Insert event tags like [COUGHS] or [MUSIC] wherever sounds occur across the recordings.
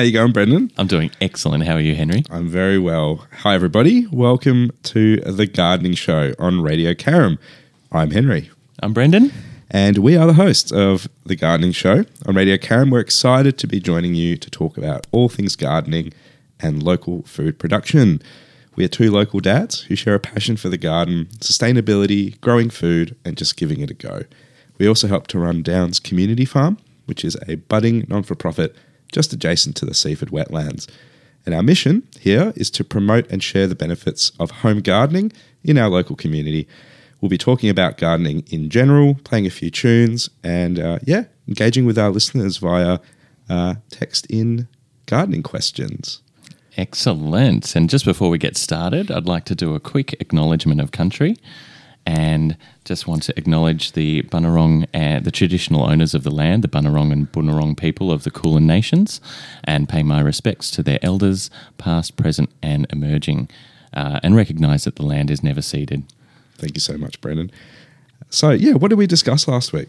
How you going, Brendan? I'm doing excellent. How are you, Henri? I'm very well. Hi, everybody. Welcome to the Gardening Show on Radio Carrum. I'm Henri, I'm Brendan. and we are the hosts of the Gardening Show on Radio Carrum. We're excited to be joining you to talk about all things gardening and local food production. We are two local dads who share a passion for the garden, sustainability, growing food, and just giving it a go. We also help to run Downs Community Farm, which is a budding non for profit just adjacent to the Seaford wetlands. And our mission here is to promote and share the benefits of home gardening in our local community. We'll be talking about gardening in general, playing a few tunes, and uh, yeah, engaging with our listeners via uh, text in gardening questions. Excellent. And just before we get started, I'd like to do a quick acknowledgement of country and just want to acknowledge the Bunurong, uh, the traditional owners of the land, the Bunurong and Bunurong people of the Kulin Nations, and pay my respects to their elders, past, present, and emerging, uh, and recognise that the land is never ceded. Thank you so much, Brendan. So, yeah, what did we discuss last week?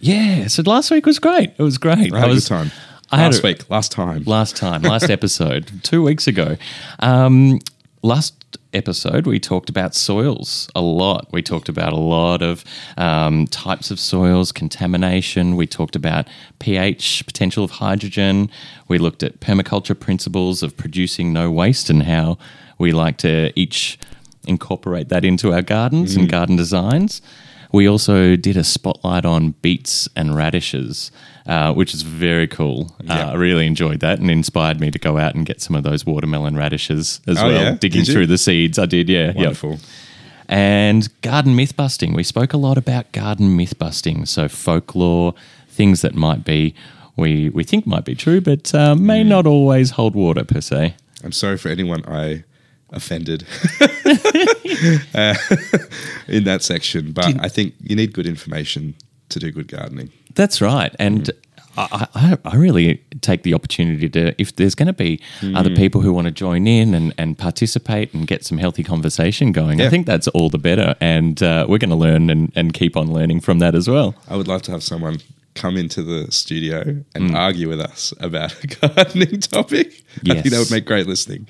Yeah, so last week was great. It was great. I had a was, good time. I had a- week, last time. last time, last [LAUGHS] episode, two weeks ago. Um, last episode, we talked about soils a lot. We talked about a lot of um, types of soils, contamination. We talked about pH, potential of hydrogen. We looked at permaculture principles of producing no waste and how we like to each incorporate that into our gardens and garden designs. We also did a spotlight on beets and radishes, uh, which is very cool. Yeah. Uh, I really enjoyed that and inspired me to go out and get some of those watermelon radishes as Oh, well. yeah? Digging through the seeds, I did. Yeah. Wonderful. And garden myth busting. We spoke a lot about garden myth busting, so folklore, things that might be we we think might be true, but uh, Mm. may not always hold water per se. I'm sorry for anyone I offended [LAUGHS] uh, in that section, but I think you need good information to do good gardening. That's right. And I, I, I really take the opportunity to, if there's going to be other people who want to join in and, and participate and get some healthy conversation going, I think that's all the better. And uh, we're going to learn and, and keep on learning from that as well. I would love to have someone come into the studio Mm. and argue with us about a [LAUGHS] gardening topic. I think that would make great listening.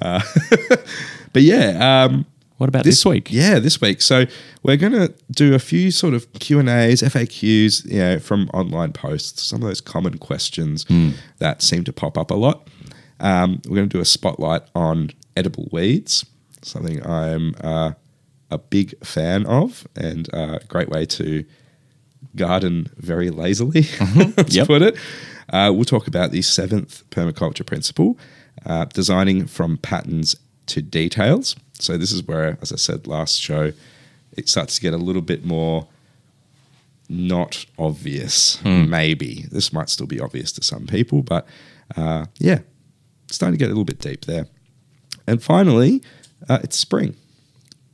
Uh, [LAUGHS] but yeah, um, What about this, week? Yeah, this week. So we're going to do a few sort of Q and A's, FAQs, you know, from online posts. Some of those common questions that seem to pop up a lot. Um, we're going to do a spotlight on edible weeds, something I'm uh, a big fan of, and a great way to garden very lazily, [LAUGHS] to Yep. put it. Uh, we'll talk about the seventh permaculture principle, uh, designing from patterns to details. So this is where, as I said last show, it starts to get a little bit more not obvious. Maybe this might still be obvious to some people, but uh, yeah, it's starting to get a little bit deep there. And finally, uh, it's spring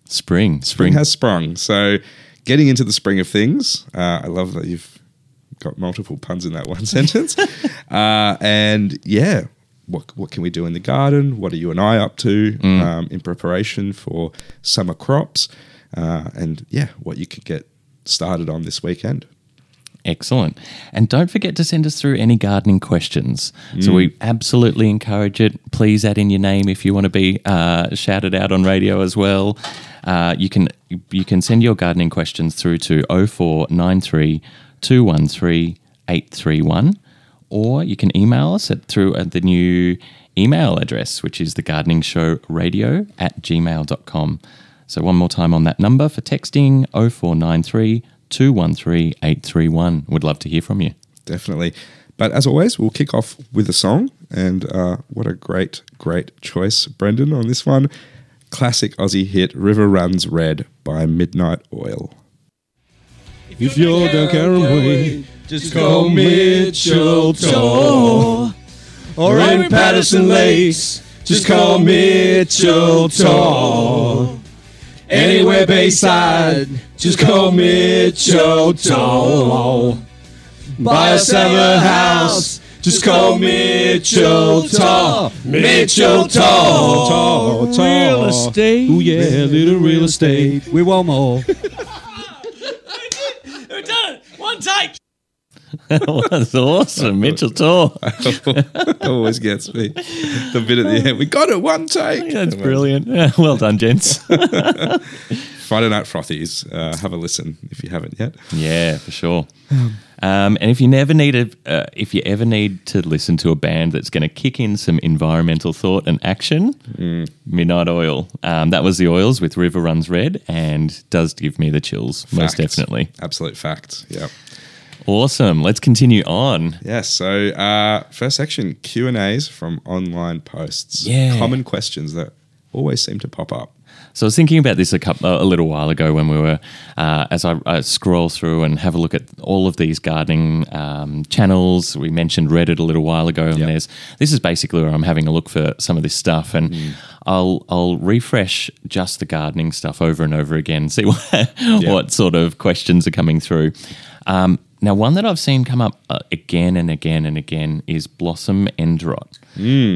Spring. spring Spring. has sprung. So, getting into the spring of things, uh, I love that you've got multiple puns in that one [LAUGHS] sentence. Uh, and yeah, what what can we do in the garden? What are you and I up to um, in preparation for summer crops? Uh, and yeah, what you could get started on this weekend. Excellent. And don't forget to send us through any gardening questions. So we absolutely encourage it. Please add in your name if you want to be uh, shouted out on radio as well. Uh, you can you can send your gardening questions through to 0493 213 831 or you can email us at through at the new email address which is the gardening show radio at gmail.com so one more time on that number for texting 0493 213 831 would love to hear from you Definitely. But as always, we'll kick off with a song. And uh, what a great, great choice, Brendan, on this one. Classic Aussie hit River Runs Red by Midnight Oil. If you're down Carrum Way, just call Mitchell Tor. Or in Patterson Lakes, just call Mitchell Tor. Anywhere Bayside, just call Mitchell Tor. Buy a summer house, just call Mitchell Tor. Mitchell Tor. Real estate. Ooh yeah, little real estate. We want more. [LAUGHS] We've done it! One take! [LAUGHS] that was awesome. Mitchell Tor. [LAUGHS] Always gets me. The bit at the end. We got it one take. That's brilliant. Yeah, well done, gents. [LAUGHS] Friday Night Frothies. Uh, have a listen if you haven't yet. Yeah, for sure. Um, and if you never need a, uh, if you ever need to listen to a band that's going to kick in some environmental thought and action, Midnight Oil. Um, that was the Oils with River Runs Red, and does give me the chills most definitely. Absolute fact. Yeah. Awesome. Let's continue on. Yes. So uh, first section Q and A's from online posts. Yeah. Common questions that always seem to pop up. So I was thinking about this a couple, a little while ago when we were, uh, as I, I scroll through and have a look at all of these gardening um, channels. We mentioned Reddit a little while ago, and Yep. there's this is basically where I'm having a look for some of this stuff, and I'll I'll refresh just the gardening stuff over and over again, see [LAUGHS] what, what sort of questions are coming through. Um, now, one that I've seen come up uh, again and again and again is blossom end rot.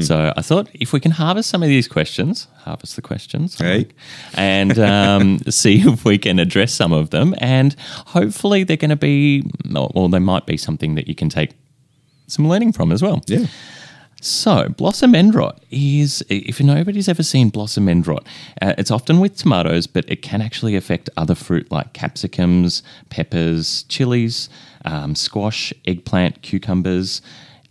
So I thought if we can harvest some of these questions, harvest the questions, Hey. and um, [LAUGHS] see if we can address some of them. And hopefully, they're going to be, or they might be something that you can take some learning from as well. Yeah. So, blossom end rot is, if nobody's ever seen blossom end rot, uh, it's often with tomatoes, but it can actually affect other fruit like capsicums, peppers, chilies, um, squash, eggplant, cucumbers,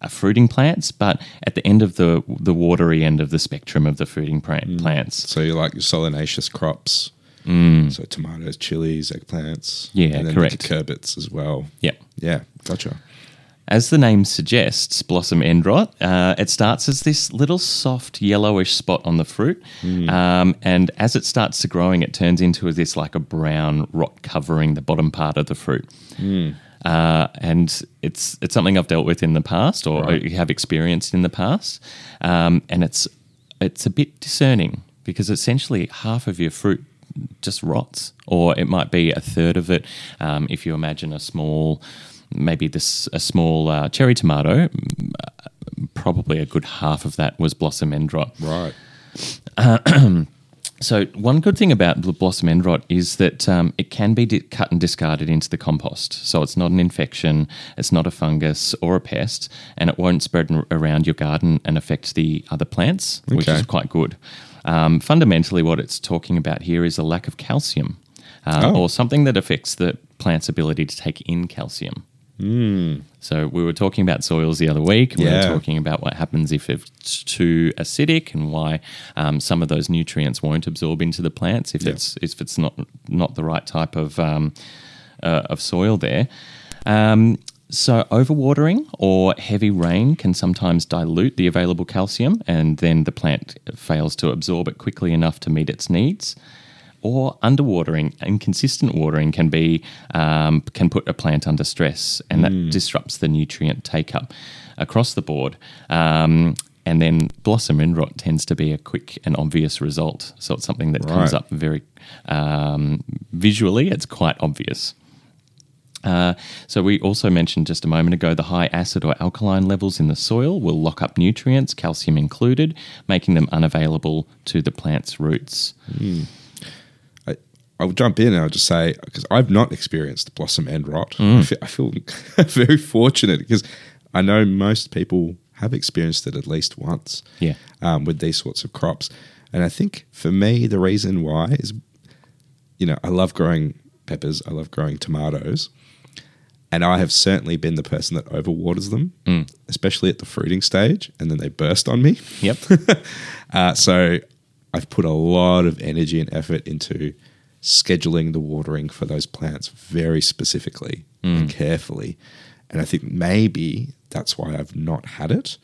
uh, fruiting plants. But at the end of the the watery end of the spectrum of the fruiting plant, plants, So you like your solanaceous crops. So tomatoes, chilies, eggplants. Yeah, and then correct. Cucurbits as well. Yep. Yeah. Gotcha. As the name suggests, blossom end rot, uh, it starts as this little soft yellowish spot on the fruit. Um, and as it starts to growing, it turns into this like a brown rot covering the bottom part of the fruit. Uh, and it's it's something I've dealt with in the past or Right. have experienced in the past. Um, and it's it's a bit discerning because essentially half of your fruit just rots, or it might be a third of it. Um, if you imagine a small, maybe this a small uh, cherry tomato, uh, probably a good half of that was blossom end rot. Right. [CLEARS THROAT] So one good thing about the blossom end rot is that um, it can be di- cut and discarded into the compost. So it's not an infection, it's not a fungus or a pest, and it won't spread n- around your garden and affect the other plants, which is quite good. Um, fundamentally, what it's talking about here is a lack of calcium, uh, Oh. or something that affects the plant's ability to take in calcium. So we were talking about soils the other week. We Yeah. were talking about what happens if it's too acidic and why um, some of those nutrients won't absorb into the plants if Yeah. it's if it's not not the right type of um, uh, of soil there. Um, so overwatering or heavy rain can sometimes dilute the available calcium, and then the plant fails to absorb it quickly enough to meet its needs or underwatering, inconsistent watering can be um, can put a plant under stress, and that disrupts the nutrient take up across the board. Um, and then blossom end rot tends to be a quick and obvious result. So it's something that comes up very um, visually. It's quite obvious. Uh, so we also mentioned just a moment ago the high acid or alkaline levels in the soil will lock up nutrients, calcium included, making them unavailable to the plant's roots. I, I'll jump in and I'll just say because I've not experienced blossom end rot. I, feel, I feel [LAUGHS] very fortunate because I know most people have experienced it at least once. Yeah. um, with these sorts of crops, and I think for me the reason why is, you know, I love growing peppers, I love growing tomatoes, and I have certainly been the person that overwaters them, especially at the fruiting stage, and then they burst on me. Yep. [LAUGHS] Uh, so I've put a lot of energy and effort into scheduling the watering for those plants very specifically and hmm. carefully. And I think maybe that's why I've not had it.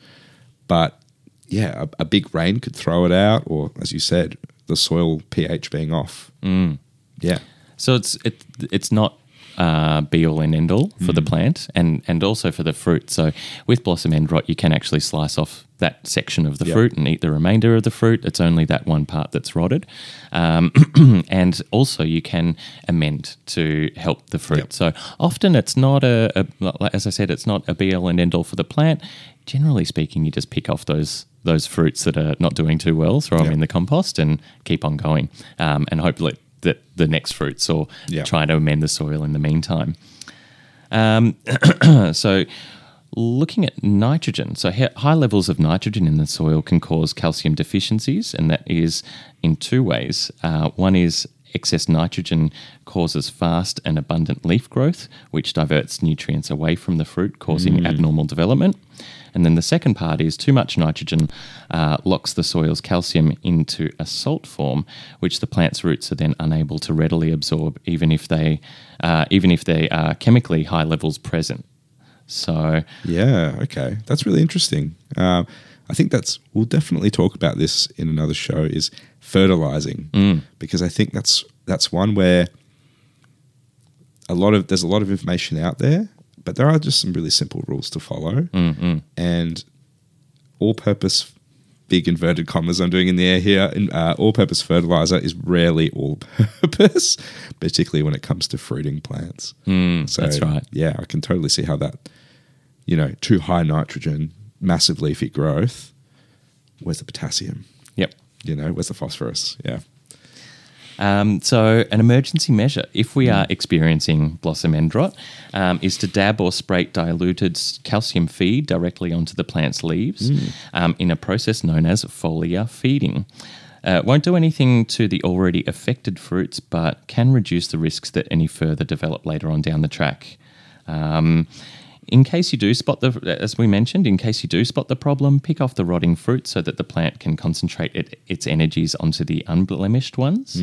But yeah, a, a big rain could throw it out, or as you said, the soil pH being off. Hmm. Yeah. So it's it, it's not uh, be all and end all for the plant and and also for the fruit. So with blossom end rot, you can actually slice off that section of the Yeah. fruit and eat the remainder of the fruit. It's only that one part that's rotted, um, [CLEARS THROAT] and also you can amend to help the fruit. Yep. So often it's not a, a as I said, it's not a be all and end all for the plant. Generally speaking, you just pick off those those fruits that are not doing too well, throw them in the compost, and keep on going, um, and hope that that the next fruits or Yeah. try to amend the soil in the meantime. Um, [CLEARS THROAT] so, looking at nitrogen, so hi- high levels of nitrogen in the soil can cause calcium deficiencies, and that is in two ways. Uh, one is excess nitrogen causes fast and abundant leaf growth, which diverts nutrients away from the fruit, causing abnormal development. And then the second part is too much nitrogen uh, locks the soil's calcium into a salt form, which the plant's roots are then unable to readily absorb, even if they, uh, even if they are chemically high levels present. So Yeah, okay, that's really interesting. Um, I think that's we'll definitely talk about this in another show. Is fertilizing because I think that's that's one where a lot of there's a lot of information out there, but there are just some really simple rules to follow, and all-purpose. Big inverted commas I'm doing in the air here. Uh, all-purpose fertilizer is rarely all-purpose, [LAUGHS] particularly when it comes to fruiting plants. so that's right. Yeah, I can totally see how that you know, too high nitrogen, massive leafy growth. Where's the potassium? Yep. You know, where's the phosphorus? Yeah. Um, so, an emergency measure, if we are experiencing blossom end rot, um, is to dab or spray diluted calcium feed directly onto the plant's leaves um, in a process known as foliar feeding. Uh, won't do anything to the already affected fruits, but can reduce the risks that any further develop later on down the track. Um, in case you do spot the, as we mentioned, in case you do spot the problem, pick off the rotting fruit so that the plant can concentrate it, its energies onto the unblemished ones.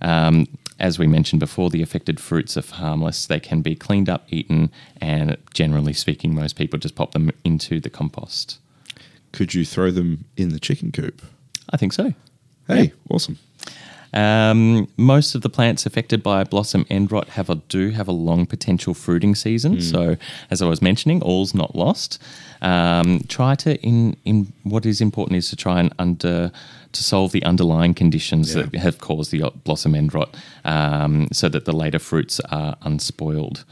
Um, as we mentioned before, the affected fruits are harmless. They can be cleaned up, eaten, and generally speaking, most people just pop them into the compost. Could you throw them in the chicken coop? I think so. Hey, awesome. Um, most of the plants affected by blossom end rot have a, do have a long potential fruiting season. So, as I was mentioning, all's not lost. Um, try to in in what is important is to try and under to solve the underlying conditions Yeah. that have caused the blossom end rot, um, so that the later fruits are unspoiled.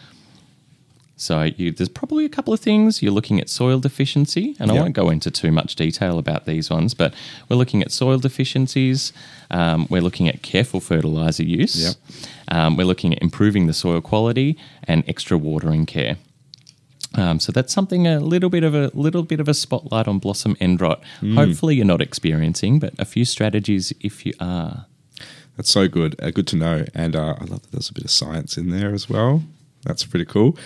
So you, there's probably a couple of things. You're looking at soil deficiency, and I won't go into too much detail about these ones, but we're looking at soil deficiencies. Um, we're looking at careful fertilizer use. Yep. Um, we're looking at improving the soil quality and extra watering care. Um, so that's something a little bit of a little bit of a spotlight on blossom end rot. Hopefully you're not experiencing, but a few strategies if you are. That's so good. Uh, good to know. And uh, I love that there's a bit of science in there as well. That's pretty cool.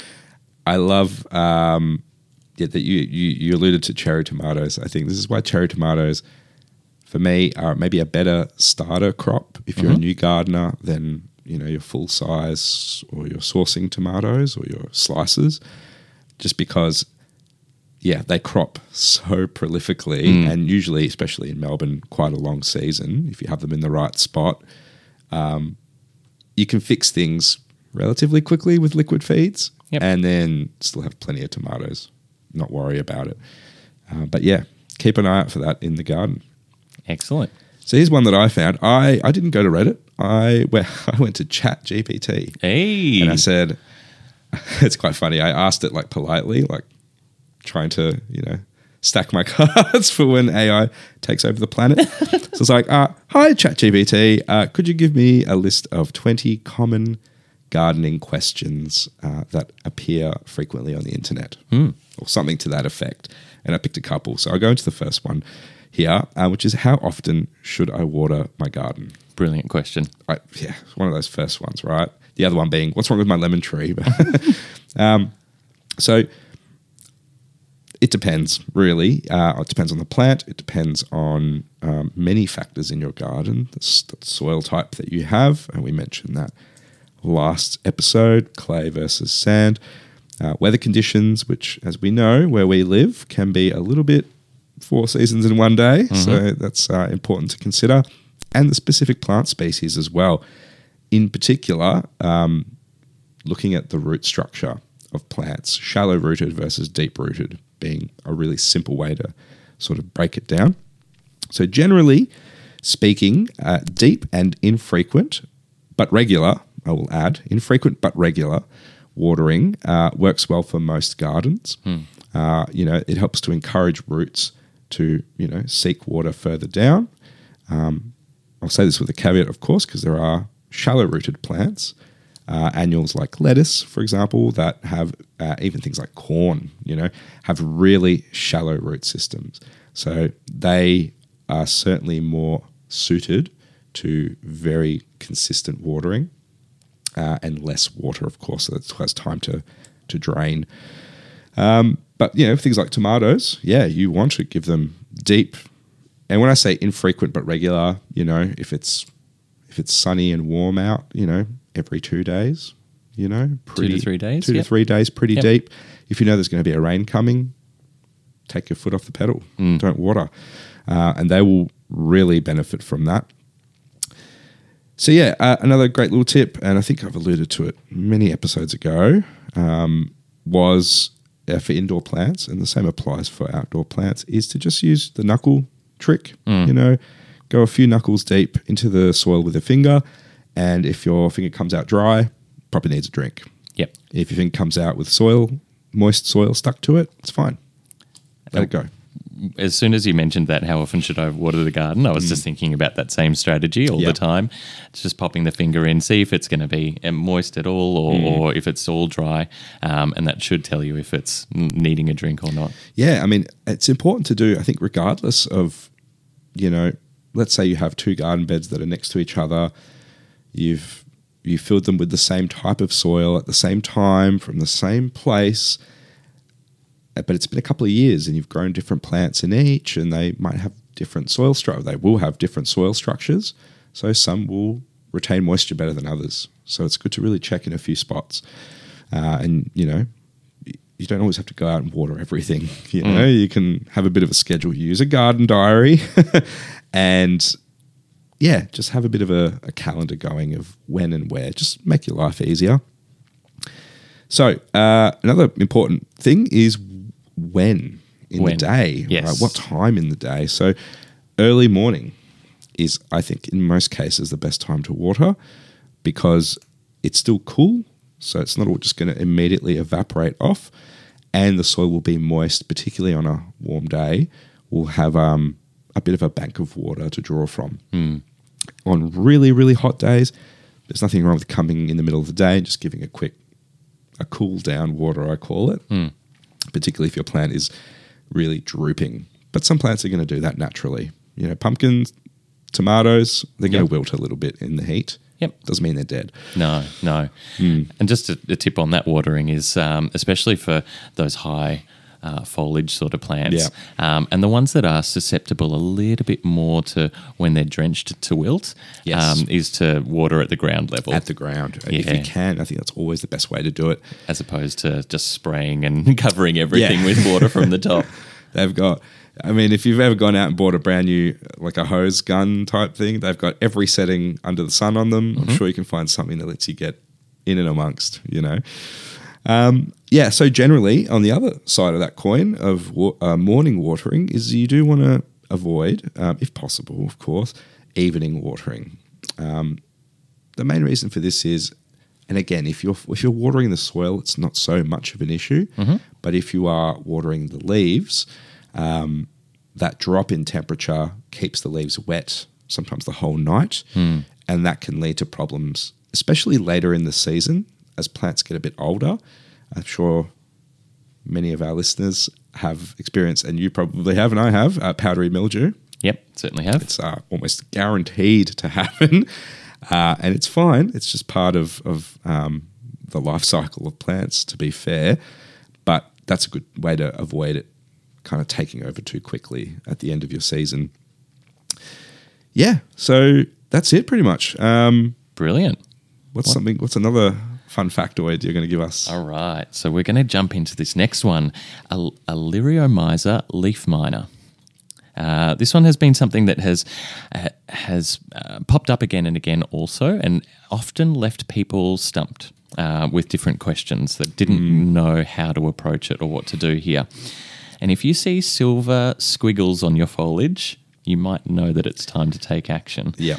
I love um, yeah, that you, you you alluded to cherry tomatoes. I think this is why cherry tomatoes, for me, are maybe a better starter crop if you're a new gardener than you know your full size or your saucing tomatoes or your slices, just because yeah, they crop so prolifically, and usually, especially in Melbourne, quite a long season. If you have them in the right spot, um, you can fix things relatively quickly with liquid feeds, Yep. and then still have plenty of tomatoes. Not worry about it. Uh, but yeah, keep an eye out for that in the garden. Excellent. So here's one that I found. I, I didn't go to Reddit. I [LAUGHS] well, I went to Chat GPT. Hey. And I said, [LAUGHS] it's quite funny. I asked it like politely, like trying to, you know, stack my [LAUGHS] cards for when AI takes over the planet. so it's like, uh, hi, ChatGPT. Uh, could you give me a list of 20 common gardening questions uh, that appear frequently on the internet or something to that effect? And I picked a couple. So I'll go into the first one here, uh, which is how often should I water my garden? Brilliant question. I, yeah, one of those first ones, right? The other one being, what's wrong with my lemon tree? [LAUGHS] um, so it depends, really. Uh, it depends on the plant. It depends on um, many factors in your garden, the, the soil type that you have, and we mentioned that last episode: clay versus sand. Uh, weather conditions, which, as we know, where we live, can be a little bit four seasons in one day. So that's uh, important to consider. And the specific plant species as well. In particular, um, looking at the root structure of plants, shallow rooted versus deep rooted being a really simple way to sort of break it down. So, generally speaking, uh, deep and infrequent, but regular, I will add, infrequent but regular watering uh, works well for most gardens. Uh, you know, it helps to encourage roots to, you know, seek water further down. Um, I'll say this with a caveat, of course, because there are shallow rooted plants uh, annuals like lettuce, for example, that have uh, even things like corn, you know, have really shallow root systems. So they are certainly more suited to very consistent watering uh, and less water, of course, so it has time to, to drain. Um, but, you know, things like tomatoes, yeah, you want to give them deep. And when I say infrequent but regular, you know, if it's if it's sunny and warm out, you know, every two days, you know, Two to three days, two yep. to three days, pretty Yep. deep. If you know there's going to be a rain coming, take your foot off the pedal. Mm. Don't water, uh, and they will really benefit from that. So yeah, uh, another great little tip, and I think I've alluded to it many episodes ago, um, was uh, for indoor plants, and the same applies for outdoor plants, is to just use the knuckle trick. You know, go a few knuckles deep into the soil with a finger, and if your finger comes out dry, probably needs a drink. Yep. If your finger comes out with soil, moist soil stuck to it, it's fine. Let it go. As soon as you mentioned that, how often should I water the garden? I was just thinking about that same strategy all Mm. Yeah. the time. It's just popping the finger in, see if it's going to be uh, moist at all or, Mm. or if it's all dry. Um, and that should tell you if it's needing a drink or not. Yeah, I mean, it's important to do, I think, regardless of, you know, let's say you have two garden beds that are next to each other, you've you filled them with the same type of soil at the same time from the same place, but it's been a couple of years and you've grown different plants in each, and they might have different soil structure. They will have different soil structures, so some will retain moisture better than others. So it's good to really check in a few spots, uh, and you know, you don't always have to go out and water everything. [LAUGHS] You know, you can have a bit of a schedule. Use a garden diary, [LAUGHS] and yeah, just have a bit of a, a calendar going of when and where. Just make your life easier. So uh, another important thing is when in When. the day. Yes. Right? What time in the day? So early morning is, I think, in most cases, the best time to water because it's still cool. So it's not all just going to immediately evaporate off, and the soil will be moist, particularly on a warm day. We'll have um, a bit of a bank of water to draw from. On really, really hot days, there's nothing wrong with coming in the middle of the day and just giving a quick, a cool down water, I call it, particularly if your plant is really drooping. But some plants are going to do that naturally. You know, pumpkins, tomatoes, they're going Yep. to wilt a little bit in the heat. Yep. Doesn't mean they're dead. No, no. Hmm. And just a, a tip on that watering is, um, especially for those high uh, foliage sort of plants, um, and the ones that are susceptible a little bit more to when they're drenched to wilt, Yes. um, is to water at the ground level At the ground. And If you can, I think that's always the best way to do it. as opposed to just spraying and [LAUGHS] covering everything Yeah. with water from the top. [LAUGHS] They've got, I mean, if you've ever gone out and bought a brand new, like a hose gun type thing, they've got every setting under the sun on them. I'm sure you can find something that lets you get in and amongst, you know. Um, yeah, so generally, on the other side of that coin of uh, morning watering, is you do want to avoid, um, if possible, of course, evening watering. Um, the main reason for this is, and again, if you're if you're watering the soil, it's not so much of an issue. But if you are watering the leaves, um, that drop in temperature keeps the leaves wet, sometimes the whole night, and that can lead to problems, especially later in the season as plants get a bit older. I'm sure many of our listeners have experienced, and you probably have, and I have, uh, powdery mildew Yep, certainly have. it's uh, almost guaranteed to [LAUGHS] happen, uh, and it's fine. It's just part of of um, the life cycle of plants. To be fair, but that's a good way to avoid it kind of taking over too quickly at the end of your season. Yeah, so that's it pretty much. Um, Brilliant. what's something? What's another fun factoid you're going to give us? All right, so we're going to jump into this next one, a, a Liriomyza leaf miner. Uh, this one has been something that has uh, has uh, popped up again and again, also, and often left people stumped uh, with different questions that didn't know how to approach it or what to do here. And if you see silver squiggles on your foliage, you might know that it's time to take action. Yeah.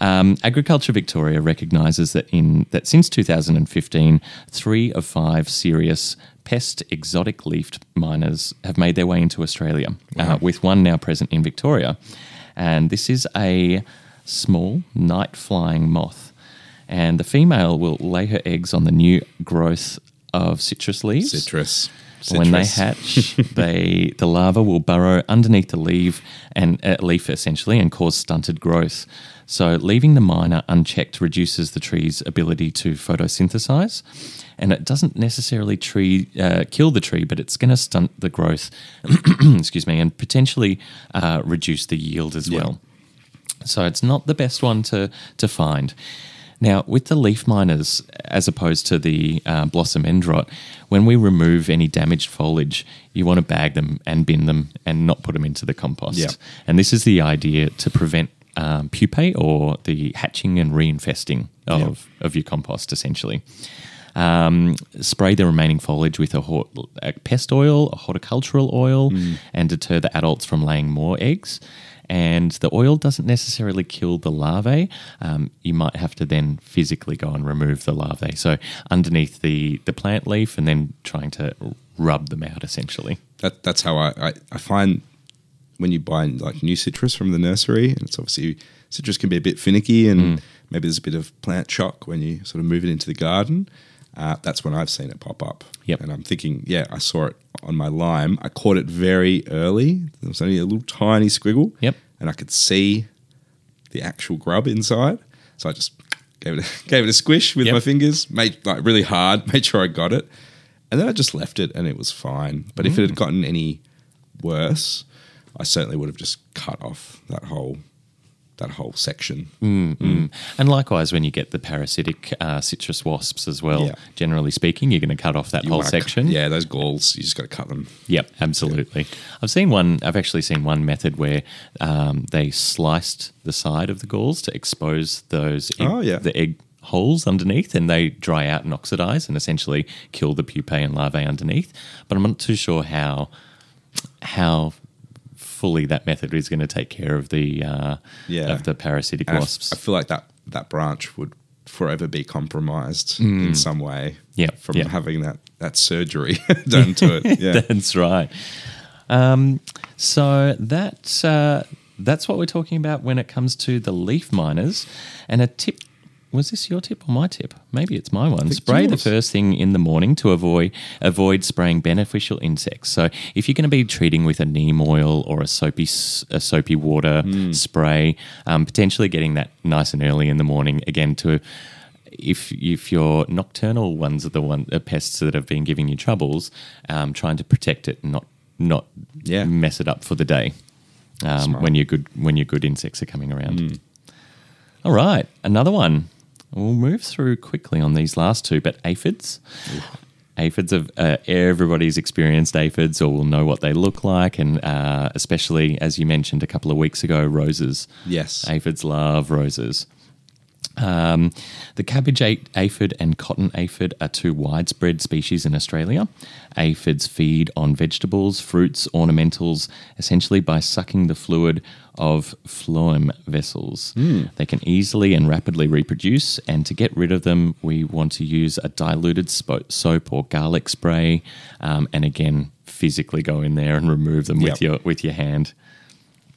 Um, Agriculture Victoria recognises that in that since 2015, three of five serious pest exotic leafed miners have made their way into Australia, uh, with one now present in Victoria, and this is a small night flying moth. and the female will lay her eggs on the new growth of citrus leaves. Citrus. When they hatch, they [LAUGHS] the larva will burrow underneath the leaf and uh, leaf essentially and cause stunted growth. So leaving the miner unchecked reduces the tree's ability to photosynthesize, and it doesn't necessarily tree uh, kill the tree, but it's going to stunt the growth. [CLEARS THROAT] excuse me, and potentially uh, reduce the yield as well. So it's not the best one to to find. Now, with the leaf miners, as opposed to the uh, blossom end rot, when we remove any damaged foliage, you want to bag them and bin them and not put them into the compost. Yeah. And this is the idea to prevent um, pupae or the hatching and reinfesting of, of your compost, essentially. Um, spray the remaining foliage with a, hor- a pest oil, a horticultural oil, and deter the adults from laying more eggs. And the oil doesn't necessarily kill the larvae. Um, you might have to then physically go and remove the larvae. So underneath the, the plant leaf, and then trying to rub them out essentially. that that's how I, I I find when you buy like new citrus from the nursery, and it's obviously citrus can be a bit finicky, and maybe there's a bit of plant shock when you sort of move it into the garden. Uh, that's when I've seen it pop up. Yep. And I'm thinking, yeah, I saw it on my lime. I caught it very early. There was only a little tiny squiggle. Yep. And I could see the actual grub inside. So I just gave it a, [LAUGHS] gave it a squish with Yep. my fingers, made like really hard, [LAUGHS] made sure I got it, and then I just left it, and it was fine. But if it Mm. had gotten any worse, I certainly would have just cut off that whole that whole section. Mm. And likewise, when you get the parasitic uh, citrus wasps as well, Yeah. generally speaking, you're going to cut off that You whole section. yeah, those galls, you just got to cut them. Yep, absolutely. I've seen one. I've actually seen one method where um, they sliced the side of the galls to expose those egg, Oh, yeah. the egg holes underneath, and they dry out and oxidize, and essentially kill the pupae and larvae underneath. But I'm not too sure how how fully that method is going to take care of the uh, Yeah. of the parasitic And wasps. I, feel like that that branch would forever be compromised in some way. Yep, from yep. having that that surgery [LAUGHS] done to it. [LAUGHS] Yeah, That's right. Um, so that's uh, that's what we're talking about when it comes to the leaf miners. And a tip was this your tip or my tip? Maybe it's my one. Spray the first thing in the morning to avoid avoid spraying beneficial insects. So if you're going to be treating with a neem oil or a soapy a soapy water Hmm. spray, um, potentially getting that nice and early in the morning again to if if your nocturnal ones are the one uh, pests that have been giving you troubles, um, trying to protect it and not not Yeah. mess it up for the day um, when your good when your good insects are coming around. All right, another one. We'll move through quickly on these last two, but aphids. Aphids of uh, everybody's experienced aphids or will know what they look like, and uh, especially as you mentioned a couple of weeks ago, roses. Yes. aphids love roses. Um, the cabbage aphid and cotton aphid are two widespread species in Australia. Aphids feed on vegetables, fruits, ornamentals, essentially by sucking the fluid of phloem vessels. They can easily and rapidly reproduce, and to get rid of them, we want to use a diluted soap or garlic spray, um, and again, physically go in there and remove them with your with your hand.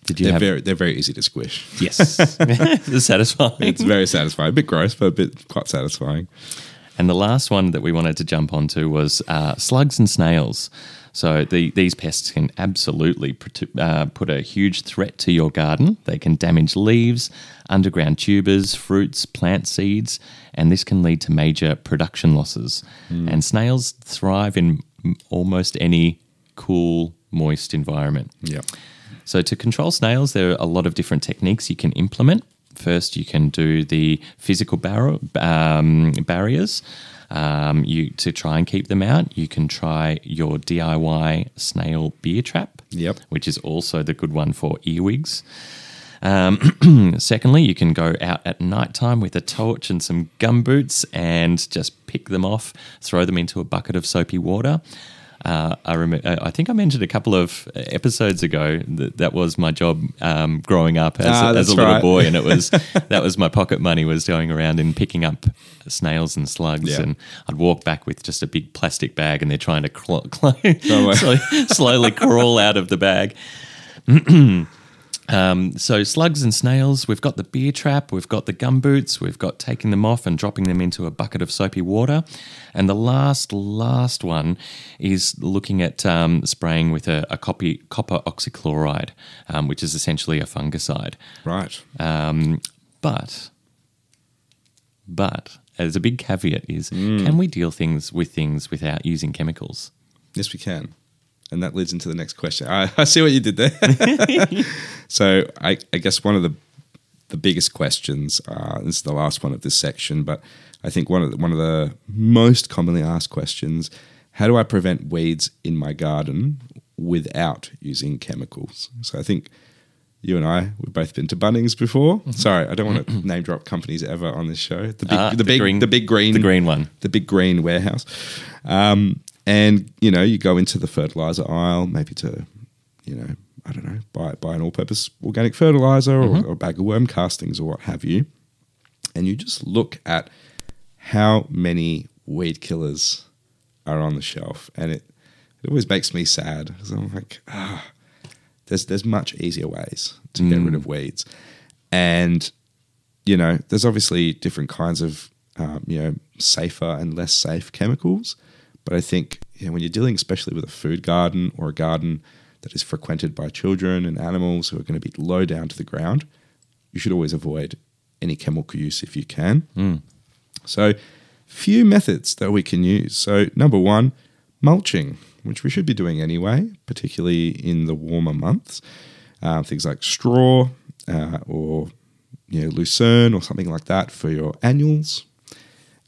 Did you they're have very they're very easy to squish. yes, [LAUGHS] satisfying? It's very satisfying. A bit gross, but a bit quite satisfying. And the last one that we wanted to jump onto was uh, slugs and snails. So the, these pests can absolutely put, uh, put a huge threat to your garden. They can damage leaves, underground tubers, fruits, plant seeds, and this can lead to major production losses. And snails thrive in almost any cool, moist environment. Yeah. So to control snails, there are a lot of different techniques you can implement. First, you can do the physical barrier, um, barriers. Um, you to try and keep them out. You can try your DIY snail beer trap, Yep. which is also the good one for earwigs. Um, [CLEARS THROAT] secondly, you can go out at night time with a torch and some gum boots and just pick them off, throw them into a bucket of soapy water. Uh, I remember. I think I mentioned a couple of episodes ago that that was my job um, growing up as, Ah, as a little right. boy, and it was [LAUGHS] that was my pocket money was going around and picking up snails and slugs, Yeah. and I'd walk back with just a big plastic bag, and they're trying to cl- [LAUGHS] cl- Oh, [LAUGHS] slowly, slowly crawl out of the bag. [CLEARS THROAT] Um, so slugs and snails, we've got the beer trap, we've got the gum boots, we've got taking them off and dropping them into a bucket of soapy water, and the last last one is looking at um, spraying with a, a copy, copper oxychloride, um, which is essentially a fungicide. Right. Um, but, but as a big caveat is, can we deal things with things without using chemicals? Yes, we can. And that leads into the next question. I, [LAUGHS] I see what you did there. [LAUGHS] so I, I guess one of the the biggest questions. Uh, this is the last one of this section, but I think one of the, one of the most commonly asked questions: How do I prevent weeds in my garden without using chemicals? So I think you and I we've both been to Bunnings before. Sorry, I don't want to name drop companies ever on this show. The big, Ah, the, the big, green- the big green, the green one. the big green warehouse. Um, and you know, you go into the fertilizer aisle, maybe to, you know, I don't know, buy buy an all-purpose organic fertilizer or, or a bag of worm castings or what have you, and you just look at how many weed killers are on the shelf, and it it always makes me sad because I'm like, ah, there's there's much easier ways to get rid of weeds, and you know, there's obviously different kinds of um, you know safer and less safe chemicals, but I think you know, when you're dealing especially with a food garden or a garden that is frequented by children and animals who are going to be low down to the ground, you should always avoid any chemical use if you can. So, few methods that we can use. So, number one, mulching, which we should be doing anyway, particularly in the warmer months. Um, things like straw uh, or you know lucerne or something like that for your annuals,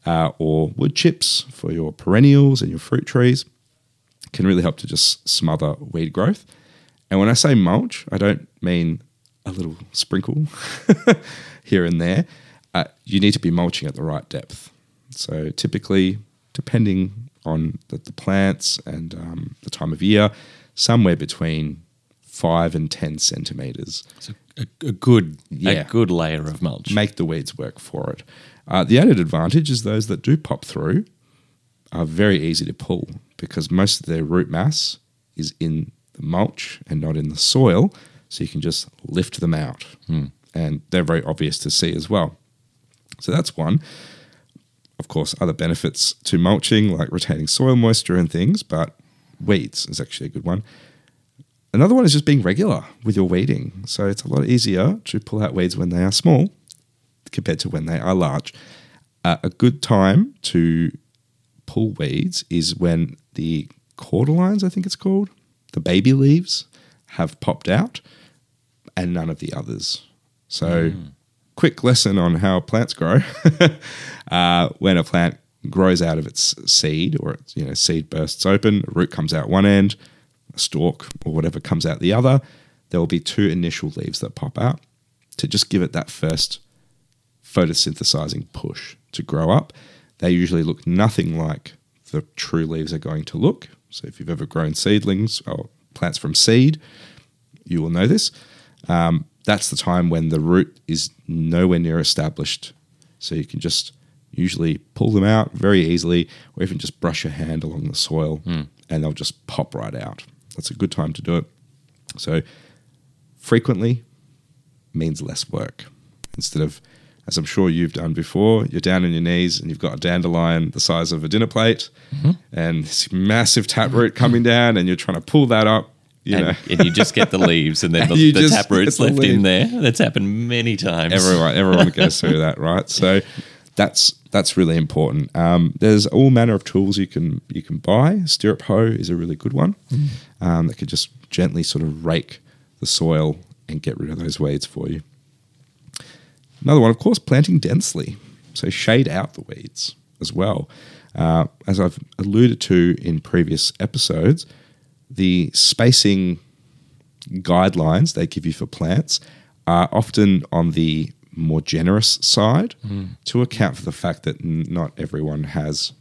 uh, or wood chips for your perennials and your fruit trees can really help to just smother weed growth. And when I say mulch, I don't mean a little sprinkle [LAUGHS] here and there. Uh, you need to be mulching at the right depth. So typically, depending on the, the plants and um, the time of year, somewhere between five and ten centimeters. So a, a good Yeah. a good layer of mulch. Make the weeds work for it. Uh, the added advantage is those that do pop through are very easy to pull because most of their root mass is in the mulch and not in the soil. So you can just lift them out. And they're very obvious to see as well. So that's one. Of course, other benefits to mulching, like retaining soil moisture and things, but weeds is actually a good one. Another one is just being regular with your weeding. So it's a lot easier to pull out weeds when they are small compared to when they are large. Uh, a good time to pull weeds is when the cotyledon, I think it's called, the baby leaves have popped out and none of the others. So, quick lesson on how plants grow. [LAUGHS] uh, when a plant grows out of its seed or its you know seed bursts open, a root comes out one end, a stalk or whatever comes out the other, there will be two initial leaves that pop out to just give it that first photosynthesizing push to grow up. They usually look nothing like the true leaves are going to look. So if you've ever grown seedlings or plants from seed, you will know this. Um, that's the time when the root is nowhere near established. So you can just usually pull them out very easily, or even just brush your hand along the soil and they'll just pop right out. That's a good time to do it. So frequently means less work. Instead of, as I'm sure you've done before, you're down on your knees and you've got a dandelion the size of a dinner plate and this massive taproot coming down and you're trying to pull that up. You and, know, and you just get the [LAUGHS] leaves, and then the, the just taproot's left in there. That's happened many times. everyone everyone [LAUGHS] goes through that, right? So that's that's really important. Um, there's all manner of tools you can you can buy. Stirrup hoe is a really good one um, that could just gently sort of rake the soil and get rid of those weeds for you. Another one, of course, planting densely. So shade out the weeds as well. Uh, as I've alluded to in previous episodes, the spacing guidelines they give you for plants are often on the more generous side to account for the fact that n- not everyone has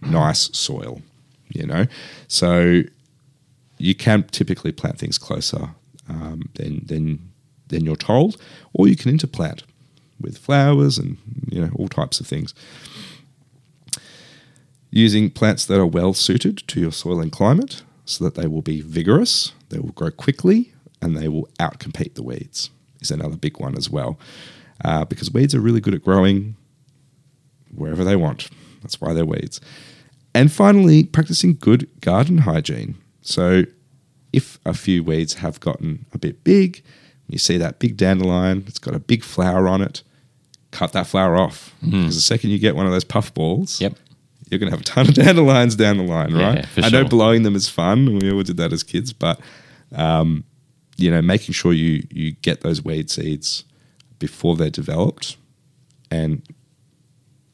nice soil, you know. So you can typically plant things closer um, than, than, than you're told, or you can interplant with flowers and you know all types of things. Using plants that are well suited to your soil and climate so that they will be vigorous, they will grow quickly, and they will outcompete the weeds. Is another big one as well, uh, because weeds are really good at growing wherever they want. That's why they're weeds. And finally, practicing good garden hygiene. So, if a few weeds have gotten a bit big, you see that big dandelion, it's got a big flower on it, cut that flower off. Because the second you get one of those puff balls, Yep. you're going to have a ton of [LAUGHS] dandelions down the line, Yeah, right? for I know sure. blowing them is fun. We all did that as kids, but um, you know, making sure you you get those weed seeds before they're developed and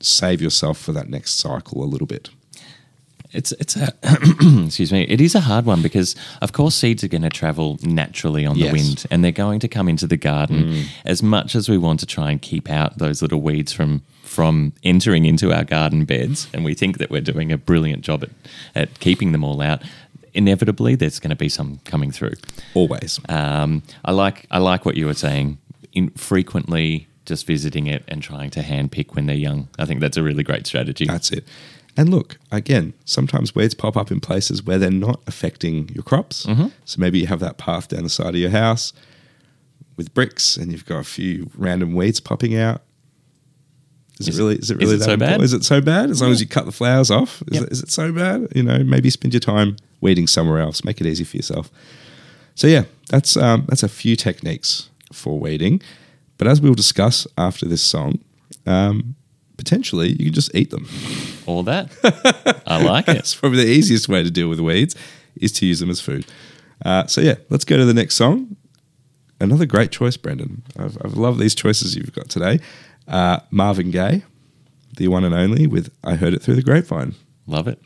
save yourself for that next cycle a little bit. It's it's a [CLEARS THROAT] excuse me. It is a hard one because of course seeds are going to travel naturally on Yes. the wind, and they're going to come into the garden. Mm. As much as we want to try and keep out those little weeds from from entering into our garden beds, and we think that we're doing a brilliant job at at keeping them all out. Inevitably, there's going to be some coming through. Always. Um, I like I like what you were saying. In frequently just visiting it and trying to handpick when they're young. I think that's a really great strategy. That's it. And look, again, sometimes weeds pop up in places where they're not affecting your crops. Mm-hmm. So maybe you have that path down the side of your house with bricks and you've got a few random weeds popping out. Is, Is- it really is it really it that so bad? Is it so bad? As long as you cut the flowers off, is, Yep. it, is it so bad? You know, maybe spend your time weeding somewhere else. Make it easy for yourself. So yeah, that's um, that's a few techniques for weeding. But as we'll discuss after this song, um, potentially you can just eat them. All that. I like it. [LAUGHS] That's probably the easiest way to deal with weeds is to use them as food. Uh, so yeah, let's go to the next song. Another great choice, Brendan. I've, I've loved these choices you've got today. Uh, Marvin Gaye, the one and only, with "I Heard It Through the Grapevine." Love it.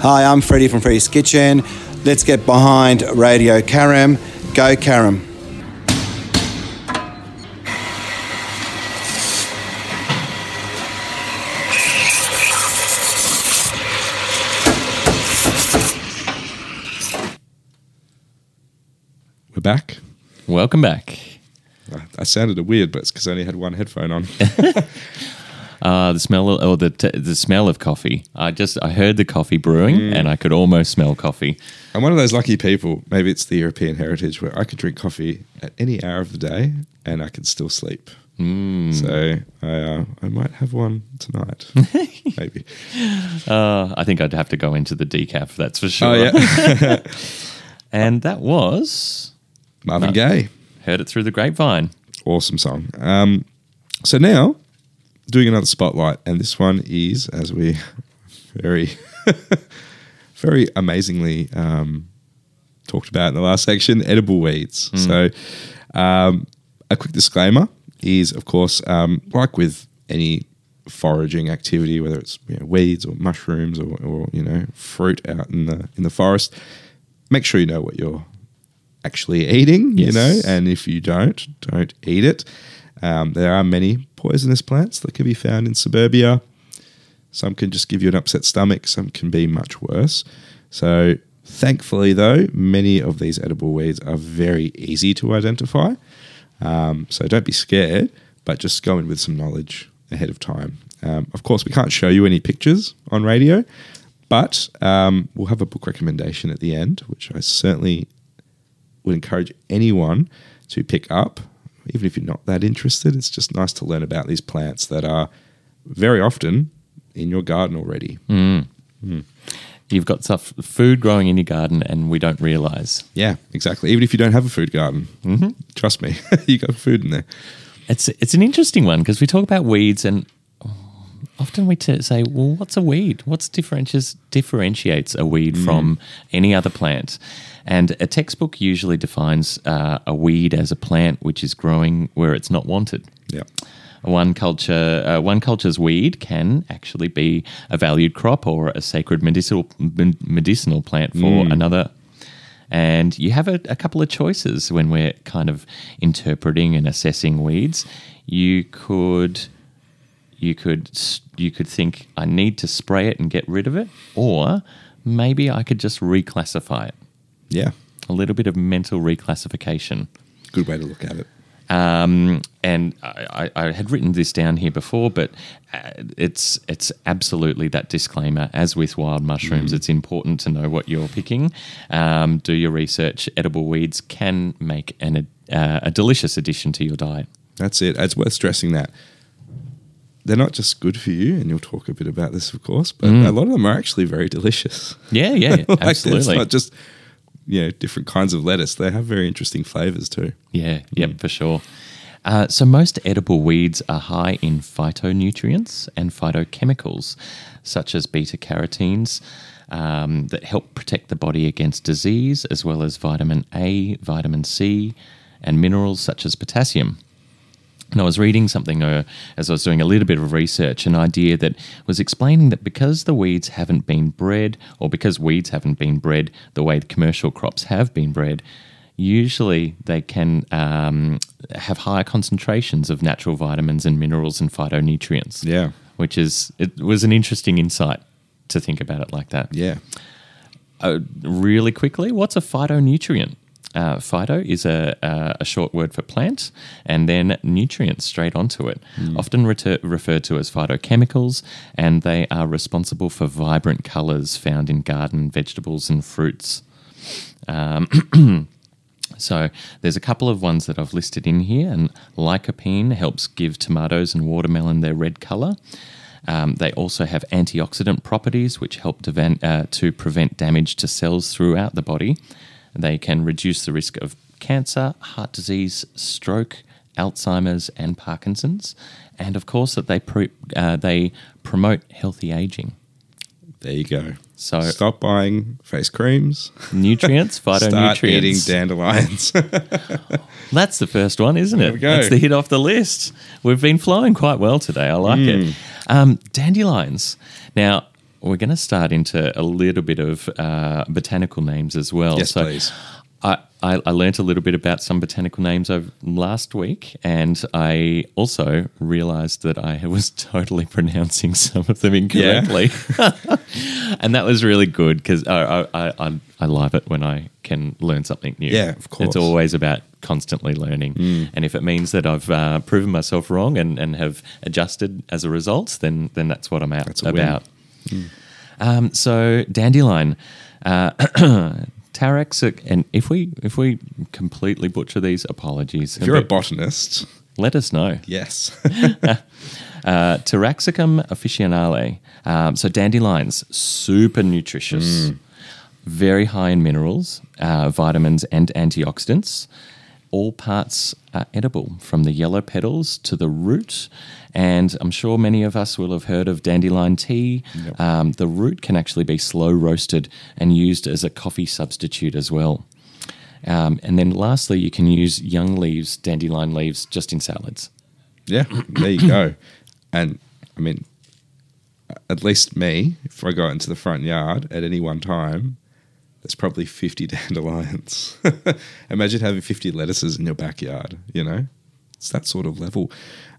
Hi, I'm Freddie from Freddie's Kitchen. Let's get behind Radio Carrum. Go Carrum. Back. Welcome back. I sounded a weird, but it's because I only had one headphone on. [LAUGHS] Uh, the smell of, or the t- the smell of coffee. I just I heard the coffee brewing and I could almost smell coffee. I'm one of those lucky people. Maybe it's the European heritage where I could drink coffee at any hour of the day and I could still sleep. So I, uh, I might have one tonight. [LAUGHS] Maybe. Uh, I think I'd have to go into the decaf. That's for sure. Oh yeah, [LAUGHS] And that was Marvin No. Gaye. heard it through the grapevine. awesome song. Um, so now doing another spotlight, and this one is, as we [LAUGHS] very, [LAUGHS] very amazingly um, talked about in the last section, edible weeds. So, um, a quick disclaimer is, of course, um, like with any foraging activity, whether it's you know, weeds or mushrooms or, or you know fruit out in the in the forest, make sure you know what you're actually eating. You know, and if you don't, don't eat it. Um, there are many poisonous plants that can be found in suburbia. Some can just give you an upset stomach. Some can be much worse. So, thankfully, though, many of these edible weeds are very easy to identify. Um, so don't be scared, but just go in with some knowledge ahead of time. Um, of course, we can't show you any pictures on radio, but um, we'll have a book recommendation at the end, which I certainly would encourage anyone to pick up, even if you're not that interested. It's just nice to learn about these plants that are very often in your garden already. Mm. Mm. You've got stuff food growing in your garden, and we don't realize. Yeah, exactly. Even if you don't have a food garden, mm-hmm. trust me, [LAUGHS] you got food in there. It's it's an interesting one because we talk about weeds, and often we t- say, "Well, what's a weed? What's differentiates differentiates a weed from any other plant?" And a textbook usually defines uh, a weed as a plant which is growing where it's not wanted. Yeah. One culture, uh, one culture's weed can actually be a valued crop or a sacred medicinal medicinal plant for another. And you have a, a couple of choices when we're kind of interpreting and assessing weeds. You could, you could, you could think I need to spray it and get rid of it, or maybe I could just reclassify it. Yeah. A little bit of mental reclassification. Good way to look at it. Um, and I, I, had written this down here before, but uh, it's it's absolutely that disclaimer. As with wild mushrooms, it's important to know what you're picking. Um, do your research. Edible weeds can make an, uh, a delicious addition to your diet. That's it. It's worth stressing that they're not just good for you, and you'll talk a bit about this, of course, but a lot of them are actually very delicious. Yeah, yeah, [LAUGHS] like It's absolutely. not just you know different kinds of lettuce; they have very interesting flavors too. Yeah, yep, for sure. Uh, so most edible weeds are high in phytonutrients and phytochemicals, such as beta carotenes, um, that help protect the body against disease, as well as vitamin A, vitamin C, and minerals such as potassium. And I was reading something uh, as I was doing a little bit of research, an idea that was explaining that because the weeds haven't been bred, or because weeds haven't been bred the way the commercial crops have been bred, usually they can um, have higher concentrations of natural vitamins and minerals and phytonutrients. Yeah. Which is, it was an interesting insight to think about it like that. Yeah, Uh, really quickly, what's a phytonutrient? Uh, phyto is a, a, a short word for plant, and then nutrients straight onto it, often reter- referred to as phytochemicals, and they are responsible for vibrant colours found in garden vegetables and fruits. Um, [CLEARS THROAT] so there's a couple of ones that I've listed in here, and lycopene helps give tomatoes and watermelon their red colour. Um, they also have antioxidant properties, which help to, van- uh, to prevent damage to cells throughout the body. They can reduce the risk of cancer, heart disease, stroke, Alzheimer's, and Parkinson's, and of course that they pre- uh, they promote healthy aging. there you go. So Stop buying face creams. nutrients, [LAUGHS] phytonutrients. Start eating dandelions. [LAUGHS] That's the first one, isn't it? we go. That's the hit off the list. We've been flowing quite well today. I like Hmm. it. Um, dandelions. Now, we're going to start into a little bit of uh, botanical names as well. Yes, so please. I, I, I learnt a little bit about some botanical names over last week, and I also realised that I was [LAUGHS] totally pronouncing some of them incorrectly. [LAUGHS] and that was really good because I, I, I, I love it when I can learn something new. Yeah, of course. It's always about constantly learning. Mm. And if it means that I've uh, proven myself wrong and, and have adjusted as a result, then then that's what I'm out That's a win. Mm. Um, so dandelion, uh, [CLEARS THROAT] Tarax, and if we if we completely butcher these, apologies. if you're a botanist, let us know. yes. [LAUGHS] [LAUGHS] Uh, Taraxacum officinale. Um, so dandelions, super nutritious, very high in minerals, uh, vitamins, and antioxidants. All parts are edible, from the yellow petals to the root. And I'm sure many of us will have heard of dandelion tea. Um, the root can actually be slow roasted and used as a coffee substitute as well. Um, and then lastly, you can use young leaves, dandelion leaves, just in salads. Yeah, [CLEARS THROAT] there you go. And I mean, at least me, if I go out into the front yard at any one time, there's probably 50 [LAUGHS] dandelions. [LAUGHS] Imagine having 50 lettuces in your backyard, you know? It's that sort of level.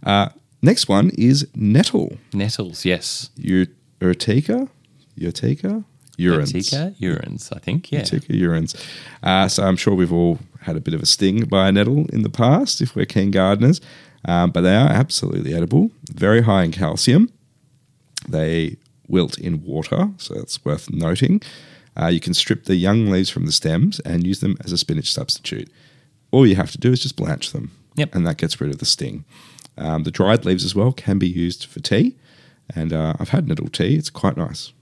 Uh, next one is nettle. Nettles, yes. U- Urtica? Urtica? Urens. Urtica, urens, I think. Yeah. Urtica urens. Uh, so I'm sure we've all had a bit of a sting by a nettle in the past if we're keen gardeners, um, but they are absolutely edible. Very high in calcium. They wilt in water, so that's worth noting. Uh, you can strip the young leaves from the stems and use them as a spinach substitute. All you have to do is just blanch them, Yep. and that gets rid of the sting. Um, the dried leaves as well can be used for tea, and uh, I've had nettle tea. It's quite nice.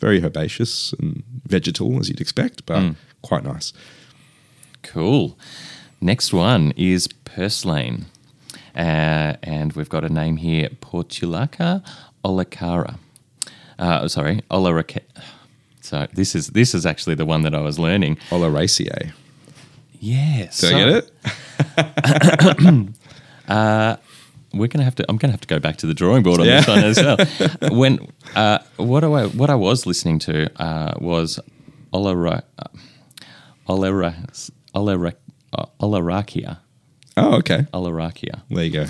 Very herbaceous and vegetal, as you'd expect, but quite nice. Cool. Next one is purslane. Uh, and we've got a name here Portulaca olicara. Uh, sorry, olaraca. So this is this is actually the one that I was learning. Oleraceae. Yes. Did I get it? We're gonna have to. I'm gonna have to go back to the drawing board on Yeah. this one as well. [LAUGHS] when uh, what I what I was listening to uh, was Olera, uh, Olera, Olera, uh, Oh, okay. Oleracia. There you go.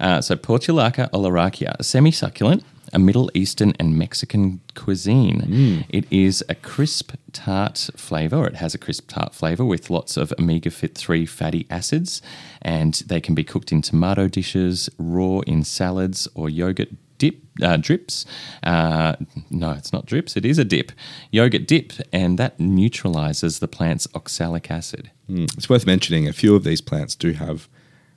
Uh, so Portulaca oleracea, a semi-succulent, a Middle Eastern and Mexican cuisine. Mm. It is a crisp tart flavor. It has a crisp tart flavor with lots of omega 3 fatty acids, and they can be cooked in tomato dishes, raw in salads, or yogurt dip uh, drips. Uh, no, it's not drips. It is a dip, yogurt dip, and that neutralizes the plant's oxalic acid. Mm. It's worth mentioning a few of these plants do have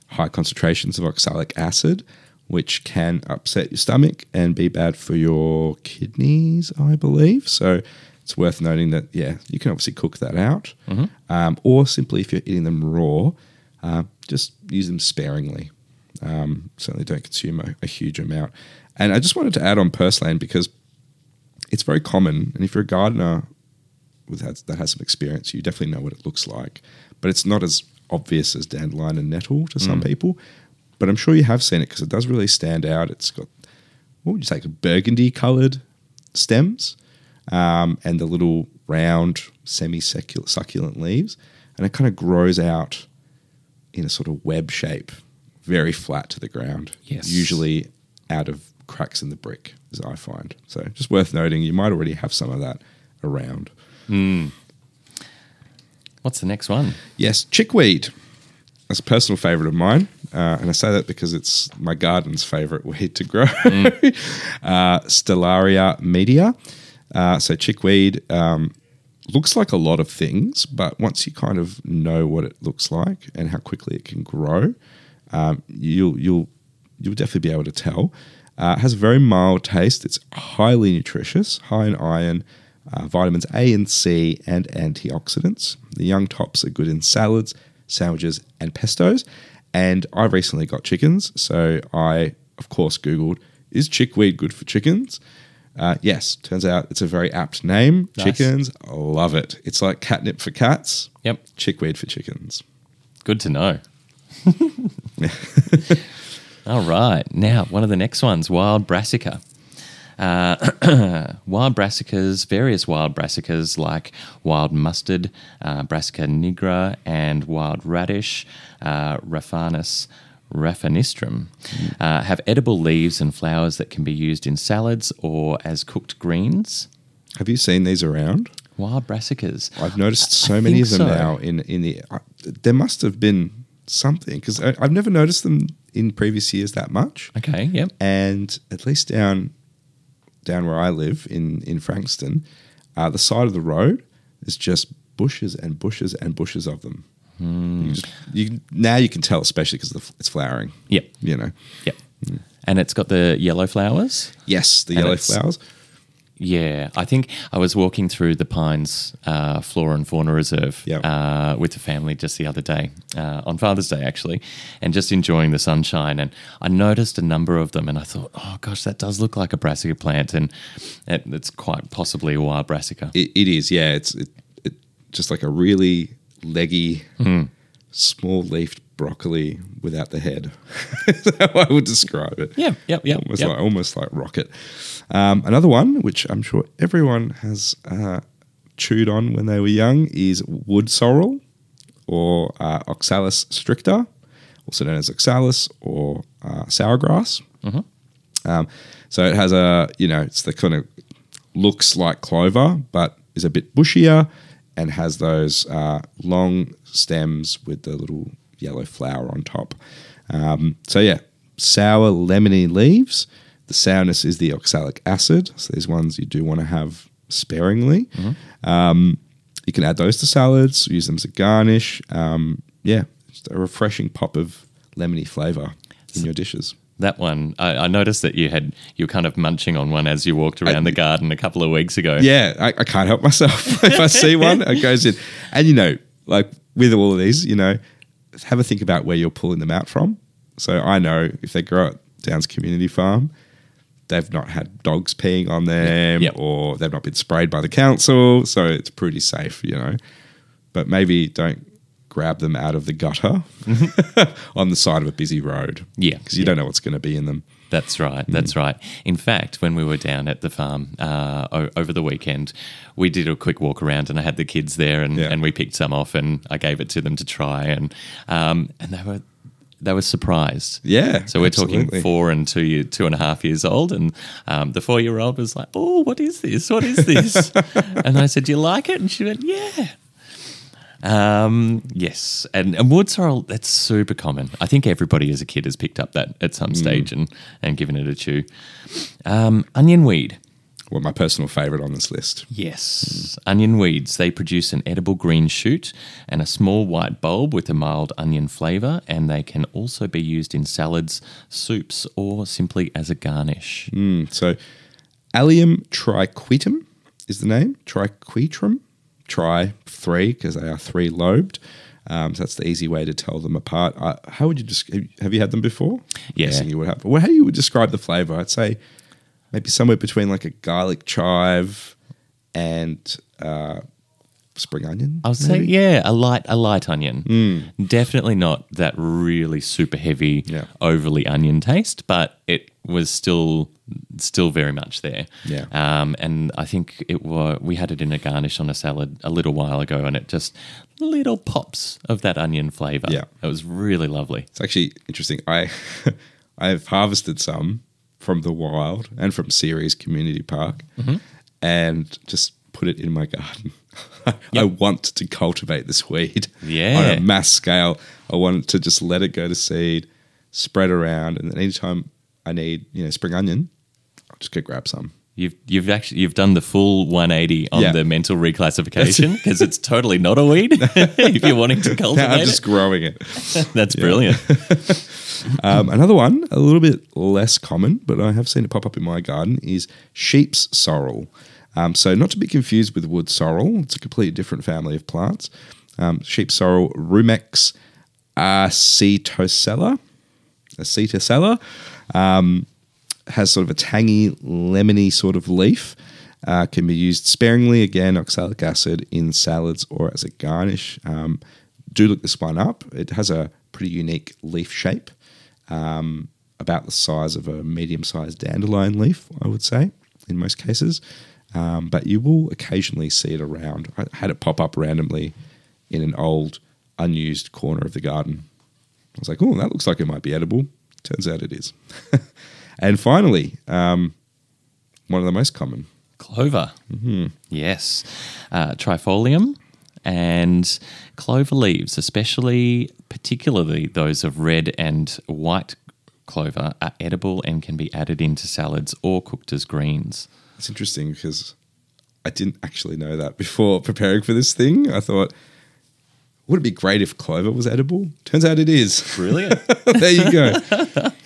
high concentrations of oxalic acid, which can upset your stomach and be bad for your kidneys, I believe. So it's worth noting that, yeah, you can obviously cook that out. Um, or simply, if you're eating them raw, uh, just use them sparingly. Um, certainly don't consume a, a huge amount. And I just wanted to add on purslane because it's very common. And if you're a gardener with that, that has some experience, you definitely know what it looks like. But it's not as obvious as dandelion and nettle to some people. But I'm sure you have seen it because it does really stand out. It's got what would you say, burgundy coloured stems, um, and the little round semi succulent leaves, and it kind of grows out in a sort of web shape, very flat to the ground. Yes. usually out of cracks in the brick, as I find. So just worth noting, you might already have some of that around. What's the next one? Yes, chickweed. That's a personal favourite of mine. Uh, and I say that because it's my garden's favourite weed to grow. [LAUGHS] uh, Stellaria media. Uh, so chickweed um, looks like a lot of things, but once you kind of know what it looks like and how quickly it can grow, um, you'll you'll you'll definitely be able to tell. Uh, it has a very mild taste. It's highly nutritious, high in iron, uh, vitamins A and C, and antioxidants. The young tops are good in salads, sandwiches, and pestos. And I recently got chickens, so I, of course, Googled, is chickweed good for chickens? Uh, yes, turns out it's a very apt name. Nice. Chickens love it. It's like catnip for cats, Yep. chickweed for chickens. Good to know. [LAUGHS] All right. Now, one of the next ones wild brassica. Uh, [CLEARS THROAT] wild brassicas, various wild brassicas like wild mustard, uh, brassica nigra, and wild radish, uh, Raphanus raphanistrum, uh, have edible leaves and flowers that can be used in salads or as cooked greens. Have you seen these around? Wild brassicas. I've noticed so I many of them so. now in in the. Uh, there must have been something because I've never noticed them in previous years that much. Okay, yep. And at least down down where I live in in Frankston, uh, the side of the road is just bushes and bushes and bushes of them. Hmm. You just, you now you can tell, especially because it's flowering. Yep. You know, Yep. And it's got the yellow flowers. yes, the And yellow flowers. Yeah, I think I was walking through the Pines uh, Flora and Fauna Reserve Yep. uh, with the family just the other day, uh, on Father's Day actually, and just enjoying the sunshine. And I noticed a number of them, and I thought, oh gosh, that does look like a brassica plant, and it, it's quite possibly a wild brassica. It, it is, yeah. It's it, it, just like a really leggy, Hmm. Small leafed broccoli without the head. [LAUGHS] That's how I would describe it. Yep, yep, yep, Almost yep. like almost like rocket. Um, another one, which I'm sure everyone has uh, chewed on when they were young, is wood sorrel or uh, Oxalis stricta, also known as oxalis or uh, sourgrass. Um, so it has a, you know, it's the kind of looks like clover, but is a bit bushier and has those uh, long stems with the little yellow flower on top. Um, so yeah, sour lemony leaves. The sourness is the oxalic acid. So these ones you do want to have sparingly. Um, you can add those to salads, use them as a garnish. Um, yeah, just a refreshing pop of lemony flavor in your dishes. That one, I, I noticed that you had you were kind of munching on one as you walked around the garden a couple of weeks ago. Yeah, I, I can't help myself. [LAUGHS] if I see one, it goes in. And you know, like with all of these, you know, have a think about where you're pulling them out from. So I know if they grow at Downs Community Farm, they've not had dogs peeing on them Yep. or they've not been sprayed by the council. So it's pretty safe, you know. But maybe don't grab them out of the gutter [LAUGHS] on the side of a busy road. Yeah, Because you yeah. don't know what's going to be in them. That's right. That's right. In fact, when we were down at the farm uh, o- over the weekend, we did a quick walk around, and I had the kids there, and, Yeah. and we picked some off, and I gave it to them to try, and um, and they were they were surprised. Yeah, So we're absolutely. talking four and two year, two and a half years old, and um, the four year old was like, "Oh, what is this? What is this?" [LAUGHS] and I said, "Do you like it?" And she went, "Yeah." Um, yes, and, and wood sorrel that's super common. I think everybody as a kid has picked up that at some stage and and given it a chew. Um, onion weed. Well, my personal favourite on this list. Yes. Onion weeds. They produce an edible green shoot and a small white bulb with a mild onion flavour, and they can also be used in salads, soups, or simply as a garnish. Mm, so, Allium triquitum is the name. Triquetrum. Tri three because they are three lobed. Um, so that's the easy way to tell them apart. Uh, how would you just have you had them before? I'm Yeah. guessing you would have. Well, how you would describe the flavor? I'd say maybe somewhere between like a garlic chive and uh, spring onion. I would say, maybe? yeah, a light, a light onion. Definitely not that really super heavy, Yeah. overly onion taste, but it was still, still very much there. Yeah. Um, and I think it was. We had it in a garnish on a salad a little while ago, and it just little pops of that onion flavor. Yeah. it was really lovely. It's actually interesting. I [LAUGHS] I've harvested some from the wild and from Ceres Community Park, Mm-hmm. and just put it in my garden. [LAUGHS] I want to cultivate this weed Yeah. [LAUGHS] on a mass scale. I want to just let it go to seed, spread around, and then anytime I need you know spring onion, I'll just go grab some. You've you've actually you've done the full 180 on Yeah. the mental reclassification because it's totally not a weed. [LAUGHS] if you're wanting to cultivate it. I'm just it, growing it. that's brilliant. Um, another one, a little bit less common, but I have seen it pop up in my garden, is sheep's sorrel. Um, so, not to be confused with wood sorrel, it's a completely different family of plants. Um, sheep's sorrel, Rumex acetosella, acetosella, um, has sort of a tangy, lemony sort of leaf. Uh, can be used sparingly, again, oxalic acid in salads or as a garnish. Um, do look this one up. It has a pretty unique leaf shape, um, about the size of a medium sized dandelion leaf, I would say, in most cases. Um, but you will occasionally see it around. I had it pop up randomly in an old, unused corner of the garden. I was like, oh, that looks like it might be edible. Turns out it is. [LAUGHS] and finally, um, one of the most common Clover. Yes. Uh, trifolium and clover leaves, especially particularly those of red and white clover, are edible and can be added into salads or cooked as greens. It's interesting because I didn't actually know that before preparing for this thing. I thought, would it be great if clover was edible? Turns out it is. Brilliant. [LAUGHS] there you go. [LAUGHS]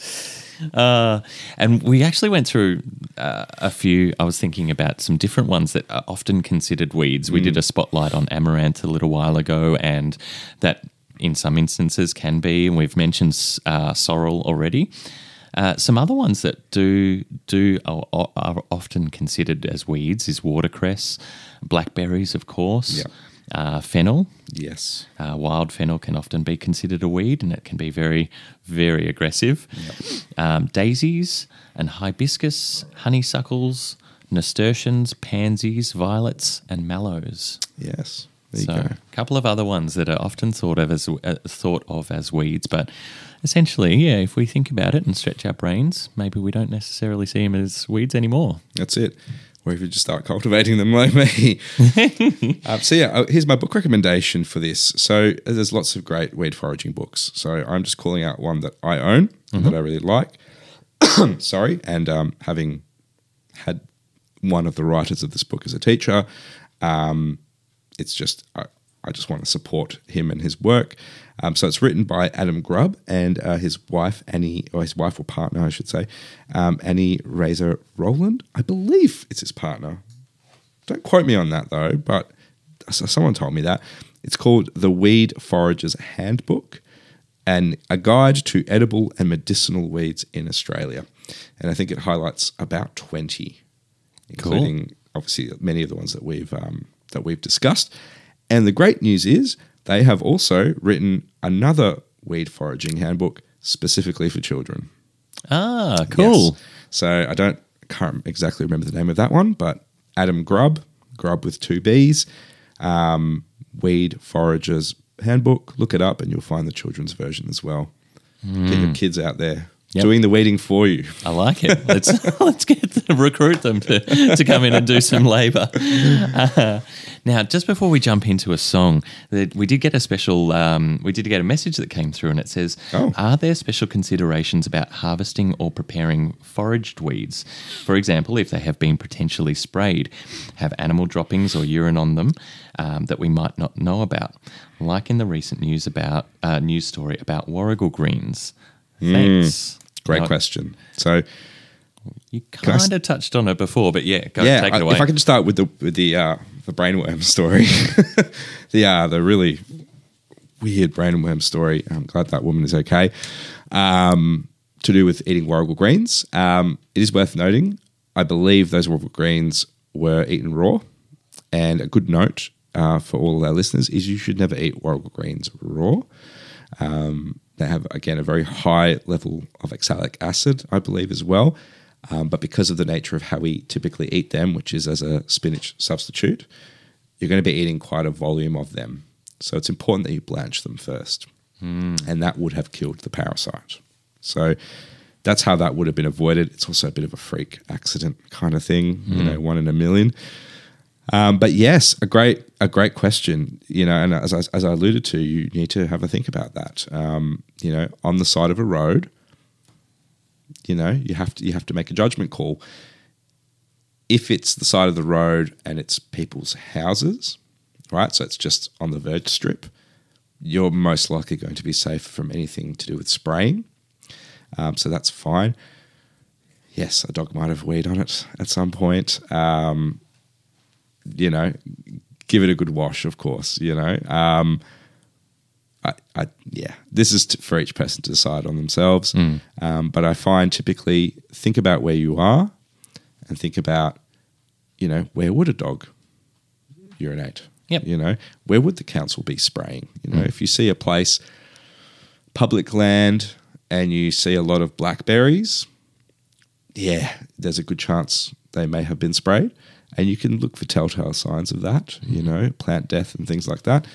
Uh, and we actually went through uh, a few. I was thinking about some different ones that are often considered weeds. We did a spotlight on amaranth a little while ago, and that in some instances can be. And we've mentioned uh, sorrel already. Uh, some other ones that do do are, are often considered as weeds is watercress, blackberries, of course, Yeah. uh, fennel. Yes. Uh, wild fennel can often be considered a weed and it can be very, very aggressive. Um, daisies and hibiscus, honeysuckles, nasturtiums, pansies, violets, and mallows. Yes. There so, you go. a couple of other ones that are often thought of as uh, thought of as weeds, but essentially, yeah, if we think about it and stretch our brains, maybe we don't necessarily see them as weeds anymore. That's it. Or if you just start cultivating them [LAUGHS] like me. [LAUGHS] um, so, yeah, uh, here's my book recommendation for this. So, uh, there's lots of great weed foraging books. So, I'm just calling out one that I own and that I really like. [COUGHS] Sorry. And um, having had one of the writers of this book as a teacher, um, it's just, I, I just want to support him and his work. Um, so it's written by Adam Grubb and uh, his wife, Annie, or his wife or partner, I should say, um, Annie Razor Rowland. I believe it's his partner. Don't quote me on that though, but someone told me that. It's called The Weed Forager's Handbook and a guide to edible and medicinal weeds in Australia. And I think it highlights about 20, including obviously many of the ones that we've um, that we've discussed. And the great news is they have also written another weed foraging handbook specifically for children. Ah, cool. Yes. So I don't can't exactly remember the name of that one, but Adam Grubb, Grubb with two B's, um, Weed Foragers Handbook. Look it up, and you'll find the children's version as well. Get your kids out there Yep. doing the weeding for you. I like it. Let's [LAUGHS] let's get them, recruit them to, to come in and do some labour. Uh, now, just before we jump into a song, we did get a special. Um, we did get a message that came through, and it says, Oh. "Are there special considerations about harvesting or preparing foraged weeds? For example, if they have been potentially sprayed, have animal droppings or urine on them um, that we might not know about, like in the recent news about uh, news story about warrigal greens." Thanks. Great Now, question. So you Can kind of touched on it before, but yeah, go yeah, take it away. if I could start with the with the uh, the brainworm story, [LAUGHS] the uh, the really weird brainworm story. I'm glad that woman is okay. Um, to do with eating warrigal greens, um, it is worth noting. I believe those warrigal greens were eaten raw, and a good note uh, for all of our listeners is you should never eat warrigal greens raw. Um, they have again a very high level of oxalic acid, I believe, as well. Um, but because of the nature of how we typically eat them, which is as a spinach substitute, you're going to be eating quite a volume of them. So it's important that you blanch them first, and that would have killed the parasite. So that's how that would have been avoided. It's also a bit of a freak accident kind of thing, you know, one in a million. Um, but yes, a great a great question. You know, and as I, as I alluded to, you need to have a think about that. Um, you know, on the side of a road, you know, you have to you have to make a judgment call. If it's the side of the road and it's people's houses, right? So it's just on the verge strip. You're most likely going to be safe from anything to do with spraying. Um, so that's fine. Yes, a dog might have weed on it at some point. Um, you know, give it a good wash, of course, you know. Um, I, I, yeah, this is t- for each person to decide on themselves. Um, but I find typically think about where you are and think about, you know, where would a dog urinate? Yep. You know, where would the council be spraying? You know, if you see a place, public land, and you see a lot of blackberries, yeah, there's a good chance they may have been sprayed. And you can look for telltale signs of that, you know, plant death and things like that.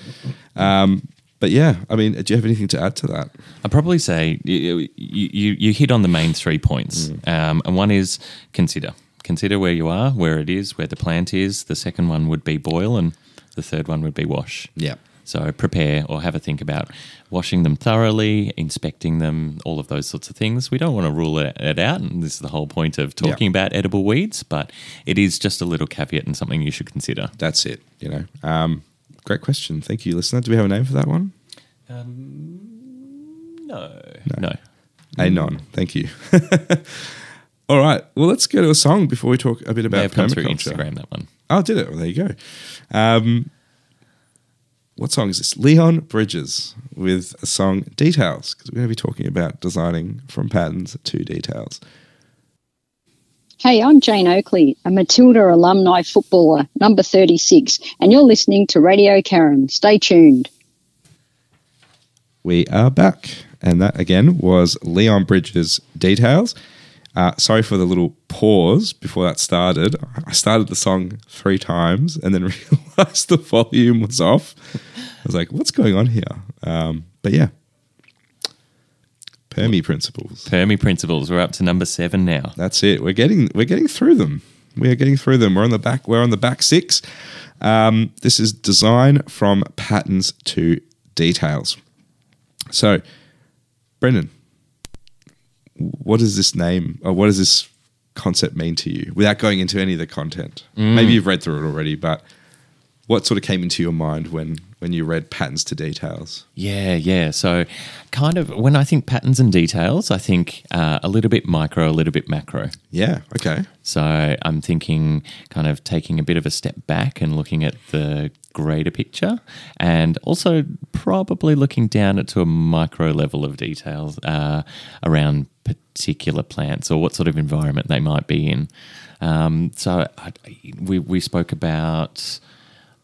Um, but yeah, I mean, do you have anything to add to that? I'd probably say you, you, you hit on the main three points. Um, and one is consider. Consider where you are, where it is, where the plant is. The second one would be boil, and the third one would be wash. Yeah. So prepare or have a think about washing them thoroughly, inspecting them, all of those sorts of things. We don't want to rule it, it out, and this is the whole point of talking Yeah. about edible weeds, but it is just a little caveat and something you should consider. That's it, you know. Um, great question. Thank you, listener. Do we have a name for that one? No. No. no. Anon. Thank you. [LAUGHS] All right. Well, let's go to a song before we talk a bit May about have come permaculture. Instagram, that one. Oh, did it? Well, there you go. Um, what song is this? Leon Bridges with a song Details, because we're going to be talking about designing from patterns to details. Hey, I'm Jane Oakley, a Matilda alumni footballer, number 36, and you're listening to Radio Carrum. Stay tuned. We are back. And that again was Leon Bridges Details. Uh, sorry for the little pause before that started. I started the song three times and then [LAUGHS] realized the volume was off. I was like, what's going on here? Um, but yeah, Permi principles. Permi principles. We're up to number seven now. That's it. We're getting we're getting through them. We are getting through them. We're on the back. We're on the back six. Um, this is design from patterns to details. So, Brendan, what does this name or what does this concept mean to you? Without going into any of the content, maybe you've read through it already, but what sort of came into your mind when when you read patterns to details? Yeah, yeah. So, kind of when I think patterns and details, I think uh, a little bit micro, a little bit macro. Yeah. Okay. So, I'm thinking kind of taking a bit of a step back and looking at the greater picture and also probably looking down to a micro level of details uh, around particular plants or what sort of environment they might be in. Um, so, I, we, we spoke about.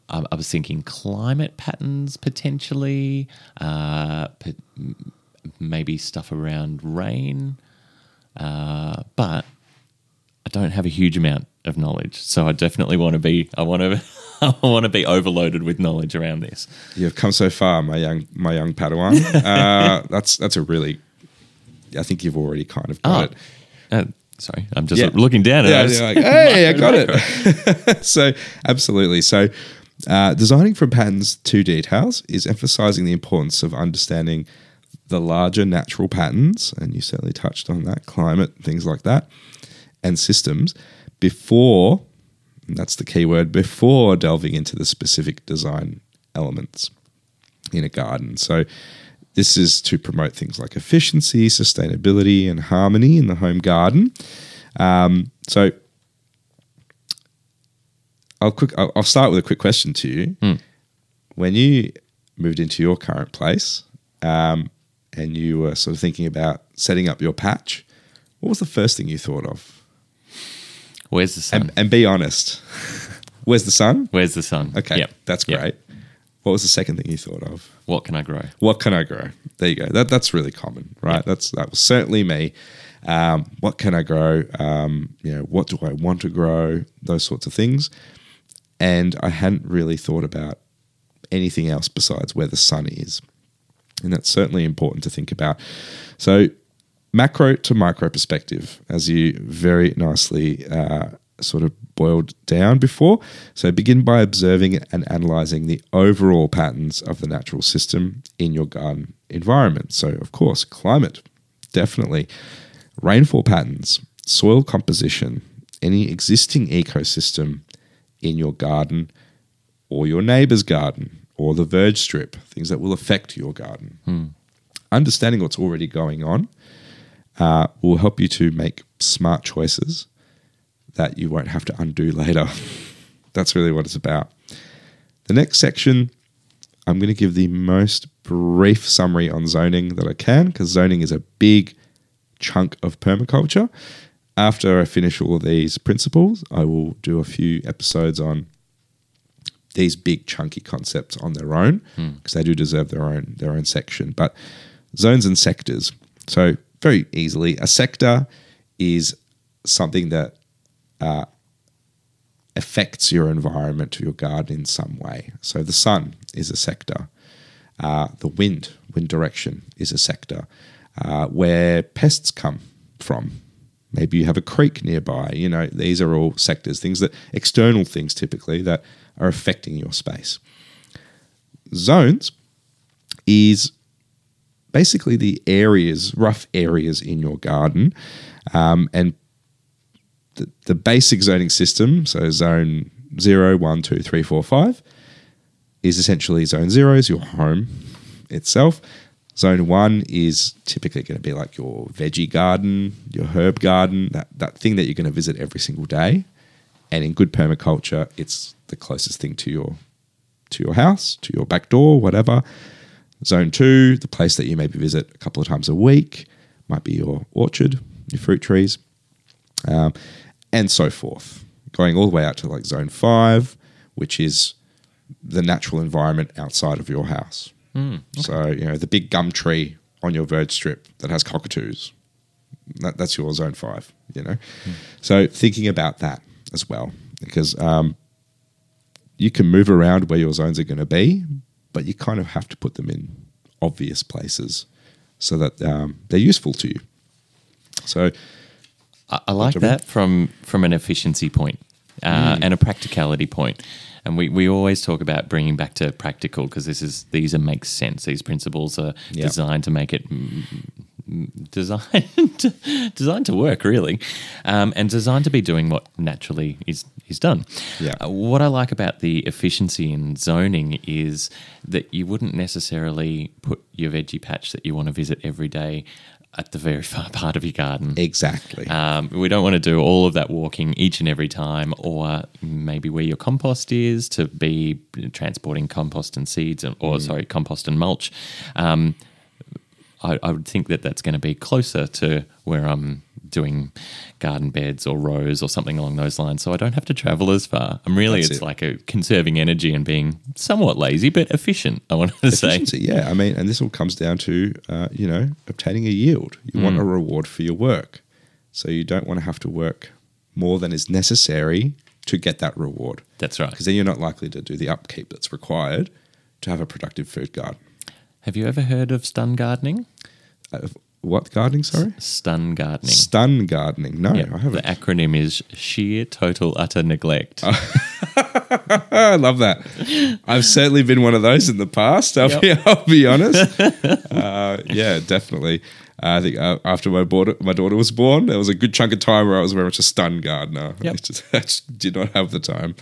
I I was thinking climate patterns potentially, uh, maybe stuff around rain, uh, but I don't have a huge amount of knowledge, so I definitely want to be. I want to. [LAUGHS] I want to be overloaded with knowledge around this. You've come so far, my young my young Padawan. [LAUGHS] uh, that's that's a really I think you've already kind of got Oh. it. Uh, sorry, I'm just Yeah. looking down at Yeah, it. like, hey, I got it. [LAUGHS] [LAUGHS] so, absolutely. So, uh, designing from patterns to details is emphasizing the importance of understanding the larger natural patterns, and you certainly touched on that climate, things like that, and systems before, and that's the key word, before delving into the specific design elements in a garden. So, this is to promote things like efficiency, sustainability, and harmony in the home garden. Um, so, I'll quick. I'll, I'll start with a quick question to you. When you moved into your current place, um, and you were sort of thinking about setting up your patch, what was the first thing you thought of? Where's the sun? And, and be honest. [LAUGHS] Where's the sun? Where's the sun? Okay, Yep. that's Yep. What was the second thing you thought of? What can I grow? What can I grow? There you go. That that's really common, right? That's that was certainly me. Um, what can I grow? Um, you know, what do I want to grow? Those sorts of things. And I hadn't really thought about anything else besides where the sun is, and that's certainly important to think about. So, macro to micro perspective, as you very nicely uh, sort of boiled down before. So, begin by observing and analyzing the overall patterns of the natural system in your garden environment. So, of course, climate, definitely, rainfall patterns, soil composition, any existing ecosystem in your garden or your neighbor's garden or the verge strip, things that will affect your garden. Understanding what's already going on uh, will help you to make smart choices that you won't have to undo later. That's really what it's about. The next section, I'm going to give the most brief summary on zoning that I can because zoning is a big chunk of permaculture. After I finish all of these principles, I will do a few episodes on these big chunky concepts on their own hmm. because they do deserve their own their own section. But zones and sectors. So very easily, a sector is something that uh, affects your environment your garden in some way. So the sun is a sector. Uh, the wind, wind direction is a sector. Uh, where pests come from. Maybe you have a creek nearby. You know, these are all sectors, things that external things typically that are affecting your space. Zones is basically the areas, rough areas in your garden, um, and the, basic zoning system. So zone zero, one, two, three, four, five is essentially zone zero is your home itself. Zone one is typically going to be like your veggie garden, your herb garden, that, that thing that you're going to visit every single day. And in good permaculture, it's the closest thing to your to your house, to your back door, whatever. Zone two, the place that you maybe visit a couple of times a week, might be your orchard, your fruit trees, um, and so forth. Going all the way out to like zone five, which is the natural environment outside of your house. So, you know, the big gum tree on your verge strip that has cockatoos. That, that's your zone five, you know? So, thinking about that as well, because um, you can move around where your zones are going to be, but you kind of have to put them in obvious places so that um, they're useful to you. So, I, I like that from from an efficiency point, uh, Mm. and a practicality point. And we, we always talk about bringing back to practical because this is these are makes sense. These principles are Yeah. designed to make it designed designed to work really, um, and designed to be doing what naturally is is done. Yeah. Uh, what I like about the efficiency in zoning is that you wouldn't necessarily put your veggie patch that you want to visit every day at the very [LAUGHS] far part of your garden. exactly. Um, we don't want to do all of that walking each and every time, or maybe where your compost is to be transporting compost and seeds, and- or sorry, compost and mulch. Um, I, I would think that that's going to be closer to where I'm doing garden beds or rows or something along those lines, so I don't have to travel as far. I'm really, That's it's it. like a conserving energy and being somewhat lazy but efficient. I want to say. Efficiency, yeah. I mean, and this all comes down to, uh, you know, obtaining a yield. You Mm. want a reward for your work. So you don't want to have to work more than is necessary to get that reward. That's right. Because then you're not likely to do the upkeep that's required to have a productive food garden. Have you ever heard of stun gardening? I've what gardening? Sorry, Stun gardening. stun gardening. No, Yep. I haven't. The acronym is sheer total utter neglect. [LAUGHS] I love that. I've certainly been one of those in the past. I'll, be, I'll be honest. [LAUGHS] uh, yeah, definitely. I think uh, after my daughter, my daughter was born, there was a good chunk of time where I was very much a stun gardener. Yep. [LAUGHS] I, just, I just did not have the time.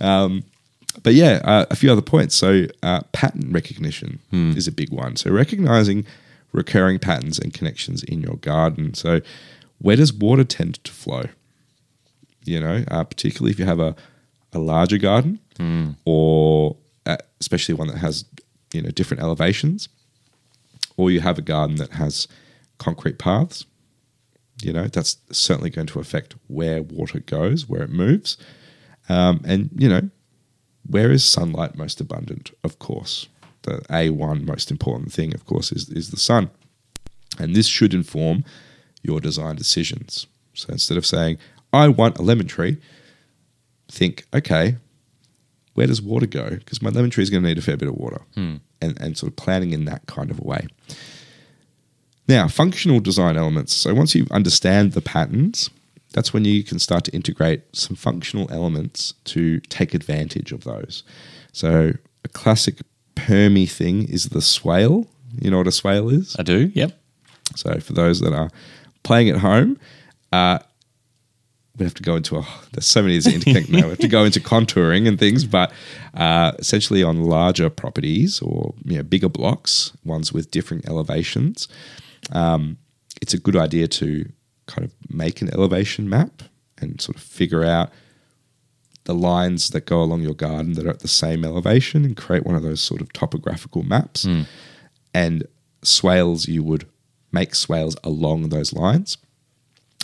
Um, but yeah, uh, a few other points. So, uh, pattern recognition is a big one. So, recognizing recurring patterns and connections in your garden. So, where does water tend to flow? You know, uh, particularly if you have a, a larger garden or uh, especially one that has, you know, different elevations, or you have a garden that has concrete paths. You know, that's certainly going to affect where water goes, where it moves. Um, and, you know, where is sunlight most abundant? Of course, the A1 most important thing, of course, is, is the sun. And this should inform your design decisions. So instead of saying, I want a lemon tree, think, okay, where does water go? Because my lemon tree is going to need a fair bit of water. Hmm. And, and sort of planning in that kind of a way. Now, functional design elements. So once you understand the patterns, that's when you can start to integrate some functional elements to take advantage of those. So a classic permy thing is the swale. You know what a swale is? I do. Yep. So for those that are playing at home, uh, we have to go into a. There's so many things to interconnect now. We have to go into contouring and things, but uh, essentially on larger properties or you know, bigger blocks, ones with different elevations, um, it's a good idea to kind of make an elevation map and sort of figure out the lines that go along your garden that are at the same elevation and create one of those sort of topographical maps. And swales, you would make swales along those lines.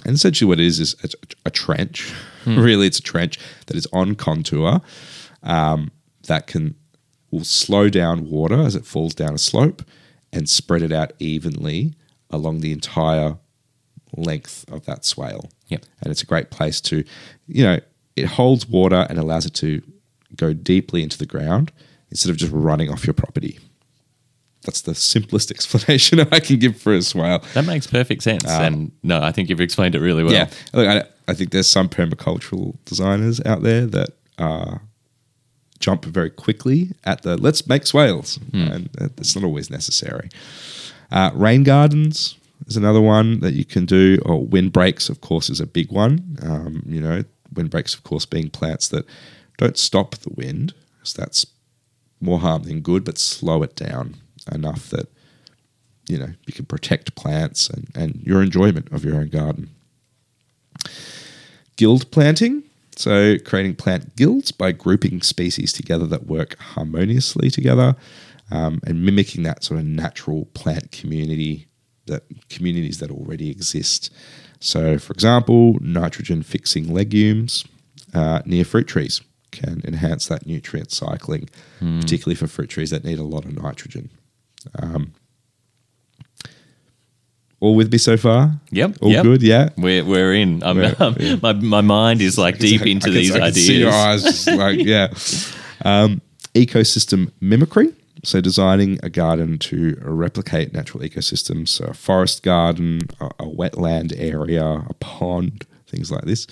And essentially, what it is is a, a trench. [LAUGHS] really, it's a trench that is on contour um, that can will slow down water as it falls down a slope and spread it out evenly along the entire length of that swale. Yep. And it's a great place to, you know, it holds water and allows it to go deeply into the ground instead of just running off your property. That's the simplest [LAUGHS] explanation I can give for a swale. That makes perfect sense. and no, I think you've explained it really well. Yeah, look, I, I think there's some permacultural designers out there that uh, jump very quickly at the let's make swales, and that's not always necessary. Uh, rain gardens is another one that you can do, or windbreaks, of course, is a big one. Um, you know, windbreaks, of course, being plants that don't stop the wind, because that's more harm than good, but slow it down enough that you know you can protect plants and, and your enjoyment of your own garden. Guild planting. So creating plant guilds by grouping species together that work harmoniously together um, and mimicking that sort of natural plant community that communities that already exist so for example nitrogen fixing legumes uh, near fruit trees can enhance that nutrient cycling particularly for fruit trees that need a lot of nitrogen um, all with me so far Yep. all yep. good yeah We're, we're in. I'm, We're- um, [LAUGHS] yeah. my, my mind is like deep [LAUGHS] into can- these I can ideas. See your eyes, just like [LAUGHS] yeah. Um, ecosystem mimicry. So designing a garden to replicate natural ecosystems, so a forest garden, a, a wetland area, a pond, things like this,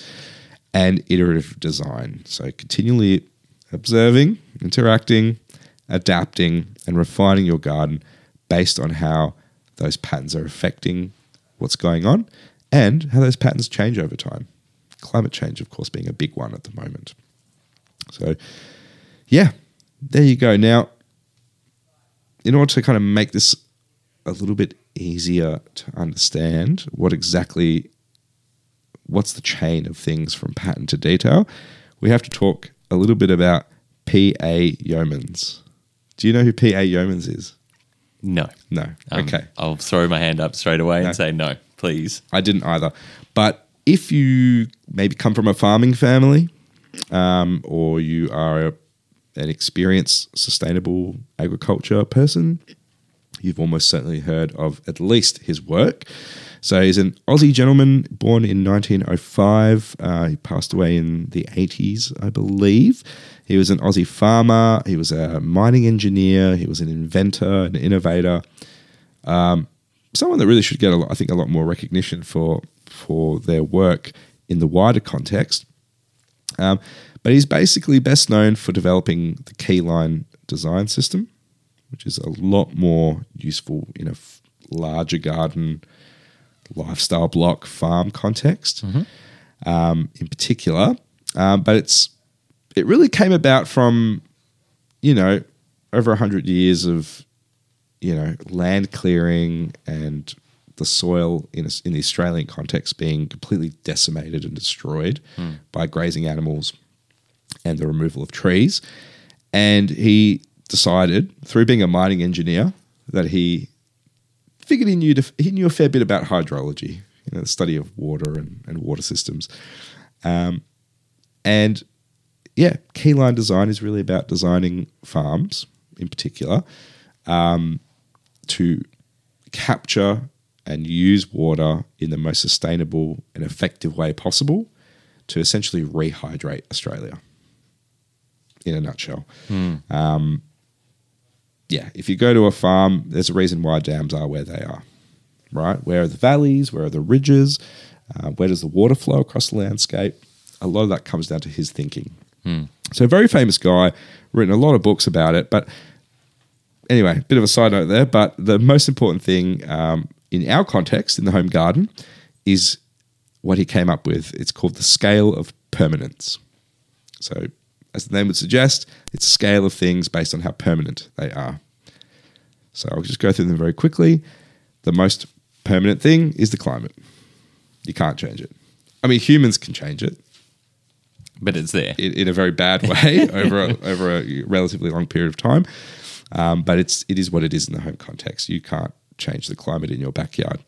and iterative design. So continually observing, interacting, adapting, and refining your garden based on how those patterns are affecting what's going on and how those patterns change over time. Climate change, of course, being a big one at the moment. So, yeah, there you go. Now, in order to kind of make this a little bit easier to understand what exactly what's the chain of things from pattern to detail, we have to talk a little bit about PA Yeomans. Do you know who PA Yeomans is? No. No. Um, okay. I'll throw my hand up straight away No. and say no, please. I didn't either. But if you maybe come from a farming family, um, or you are a, an experienced sustainable agriculture person, you've almost certainly heard of at least his work. So he's an Aussie gentleman born in 1905. Uh, he passed away in the 80s, I believe. He was an Aussie farmer. He was a mining engineer. He was an inventor, an innovator someone that really should get, lot, I think, a lot more recognition for for their work in the wider context. Um, but he's basically best known for developing the Keyline design system, which is a lot more useful in a f- larger garden, lifestyle block, farm context, um, in particular. Um, but it's it really came about from you know over a hundred years of you know land clearing and the soil in, a, in the Australian context being completely decimated and destroyed by grazing animals and the removal of trees. And he decided, through being a mining engineer, that he figured he knew he knew a fair bit about hydrology, you know, the study of water and, and water systems. Um, and yeah, keyline design is really about designing farms in particular um, to capture and use water in the most sustainable and effective way possible to essentially rehydrate Australia in a nutshell. Um, yeah, if you go to a farm, there's a reason why dams are where they are, right? Where are the valleys? Where are the ridges? Uh, where does the water flow across the landscape? A lot of that comes down to his thinking. So, a very famous guy, written a lot of books about it. But anyway, bit of a side note there. But the most important thing um, in our context, in the home garden, is what he came up with. It's called the scale of permanence. So, as the name would suggest, it's a scale of things based on how permanent they are. So, I'll just go through them very quickly. The most permanent thing is the climate. You can't change it. I mean, humans can change it but it's there. in, in a very bad [LAUGHS] way over a, over a relatively long period of time. Um, but it's it is what it is in the home context. You can't change the climate in your backyard.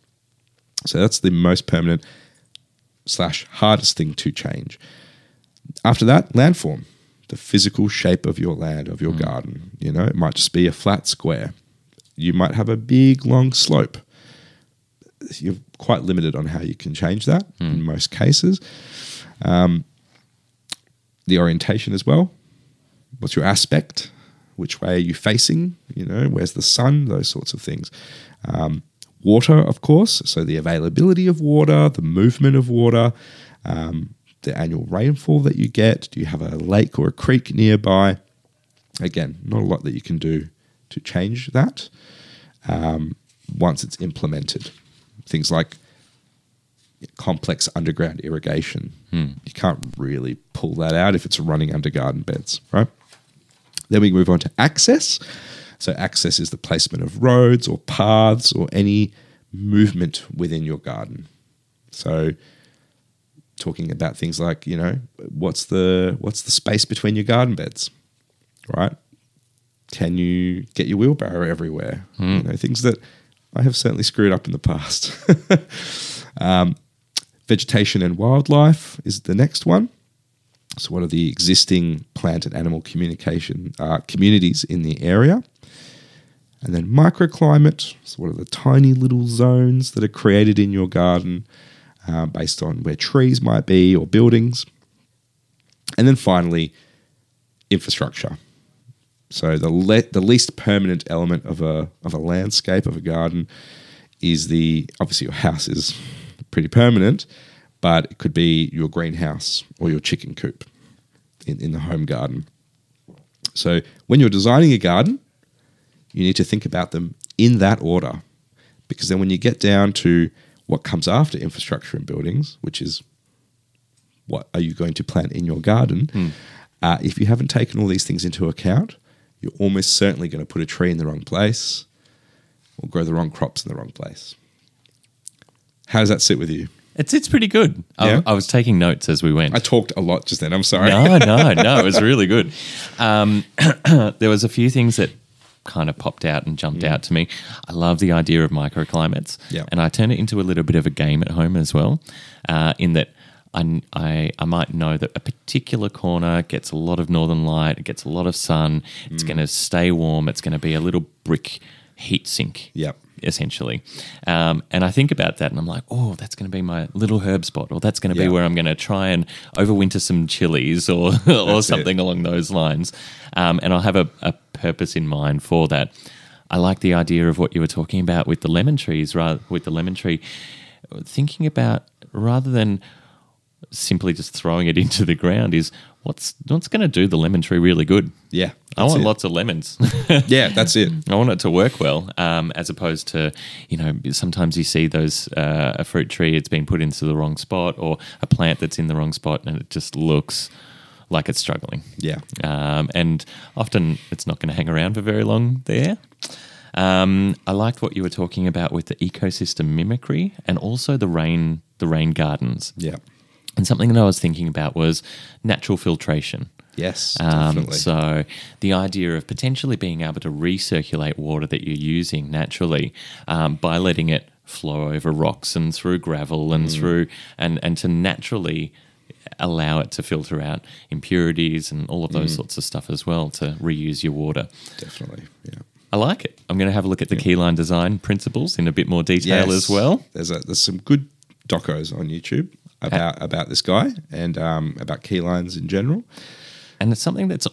So that's the most permanent slash hardest thing to change. After that, landform, the physical shape of your land, of your garden. You know, it might just be a flat square. You might have a big long slope. You're quite limited on how you can change that in most cases. Um, the orientation as well. What's your aspect? Which way are you facing? You know, where's the sun? Those sorts of things. Um, water, of course. So the availability of water, the movement of water, um, the annual rainfall that you get. Do you have a lake or a creek nearby? Again, not a lot that you can do to change that um, once it's implemented. Things like complex underground irrigation. You can't really pull that out if it's running under garden beds, right? Then we move on to access. So, access is the placement of roads or paths or any movement within your garden. So, talking about things like, you know, what's the what's the space between your garden beds, right? Can you get your wheelbarrow everywhere? You know, things that I have certainly screwed up in the past. [LAUGHS] um, vegetation and wildlife is the next one. So, what are the existing plant and animal communication uh, communities in the area? And then microclimate. So, what are the tiny little zones that are created in your garden uh, based on where trees might be or buildings? And then finally, infrastructure. So the le- the least permanent element of a of a landscape of a garden is the obviously your house is pretty permanent, but it could be your greenhouse or your chicken coop in, in the home garden. So when you're designing a garden, you need to think about them in that order. Because then when you get down to what comes after infrastructure and buildings, which is what are you going to plant in your garden, uh, if you haven't taken all these things into account, you're almost certainly going to put a tree in the wrong place or grow the wrong crops in the wrong place. How does that sit with you? It's it's pretty good. Yeah? I, I was taking notes as we went. I talked a lot just then. I'm sorry. no, no, no. It [LAUGHS] was really good. Um, [CLEARS THROAT] there was a few things that kind of popped out and jumped out to me. I love the idea of microclimates, Yeah. and I turn it into a little bit of a game at home as well. Uh, in that, I, I I might know that a particular corner gets a lot of northern light, it gets a lot of sun. It's Mm. going to stay warm. It's going to be a little brick heat sink Yep. Essentially. Um, and I think about that and I'm like, oh, that's going to be my little herb spot, or that's going to Yeah. be where I'm going to try and overwinter some chilies or, [LAUGHS] or it. something along those lines. Um, and I'll have a, a purpose in mind for that. I like the idea of what you were talking about with the lemon trees, rather with the lemon tree, thinking about rather than simply just throwing it [LAUGHS] into the ground is what's what's going to do the lemon tree really good. Yeah, I want it. lots of lemons. [LAUGHS] Yeah, that's it. I want it to work well, um, as opposed to you know sometimes you see those uh, a fruit tree it's been put into the wrong spot or a plant that's in the wrong spot and it just looks like it's struggling. Yeah. um, and often it's not going to hang around for very long there. Um, I liked what you were talking about with the ecosystem mimicry and also the rain the rain gardens. Yeah. And something that I was thinking about was natural filtration. Yes, Um, definitely. so the idea of potentially being able to recirculate water that you're using naturally um, by letting it flow over rocks and through gravel Mm. and through and and to naturally allow it to filter out impurities and all of those Mm. sorts of stuff as well to reuse your water. definitely. Yeah. I like it. I'm going to have a look at the keyline design principles in a bit more detail as well. There's a, there's some good docos on YouTube about about this guy and um, about keylines in general. and it's something that's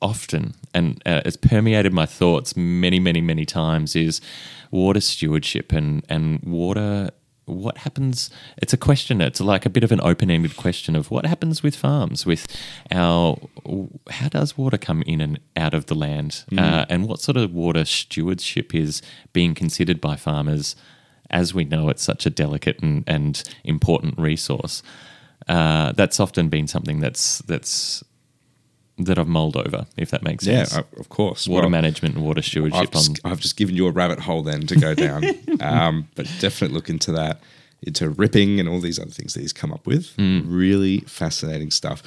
often and uh, it's permeated my thoughts many many many times is water stewardship and and water what happens it's a question it's like a bit of an open-ended question of what happens with farms with our how does water come in and out of the land? Uh, and what sort of water stewardship is being considered by farmers as we know it's such a delicate and, and important resource uh, that's often been something that's that's that I've mulled over, if that makes Yeah, sense. uh, of course. water Well, management and water I've stewardship on just, I've just given you a rabbit hole then to go [LAUGHS] down. um, but definitely look into that, into ripping and all these other things that he's come up with. Really fascinating stuff.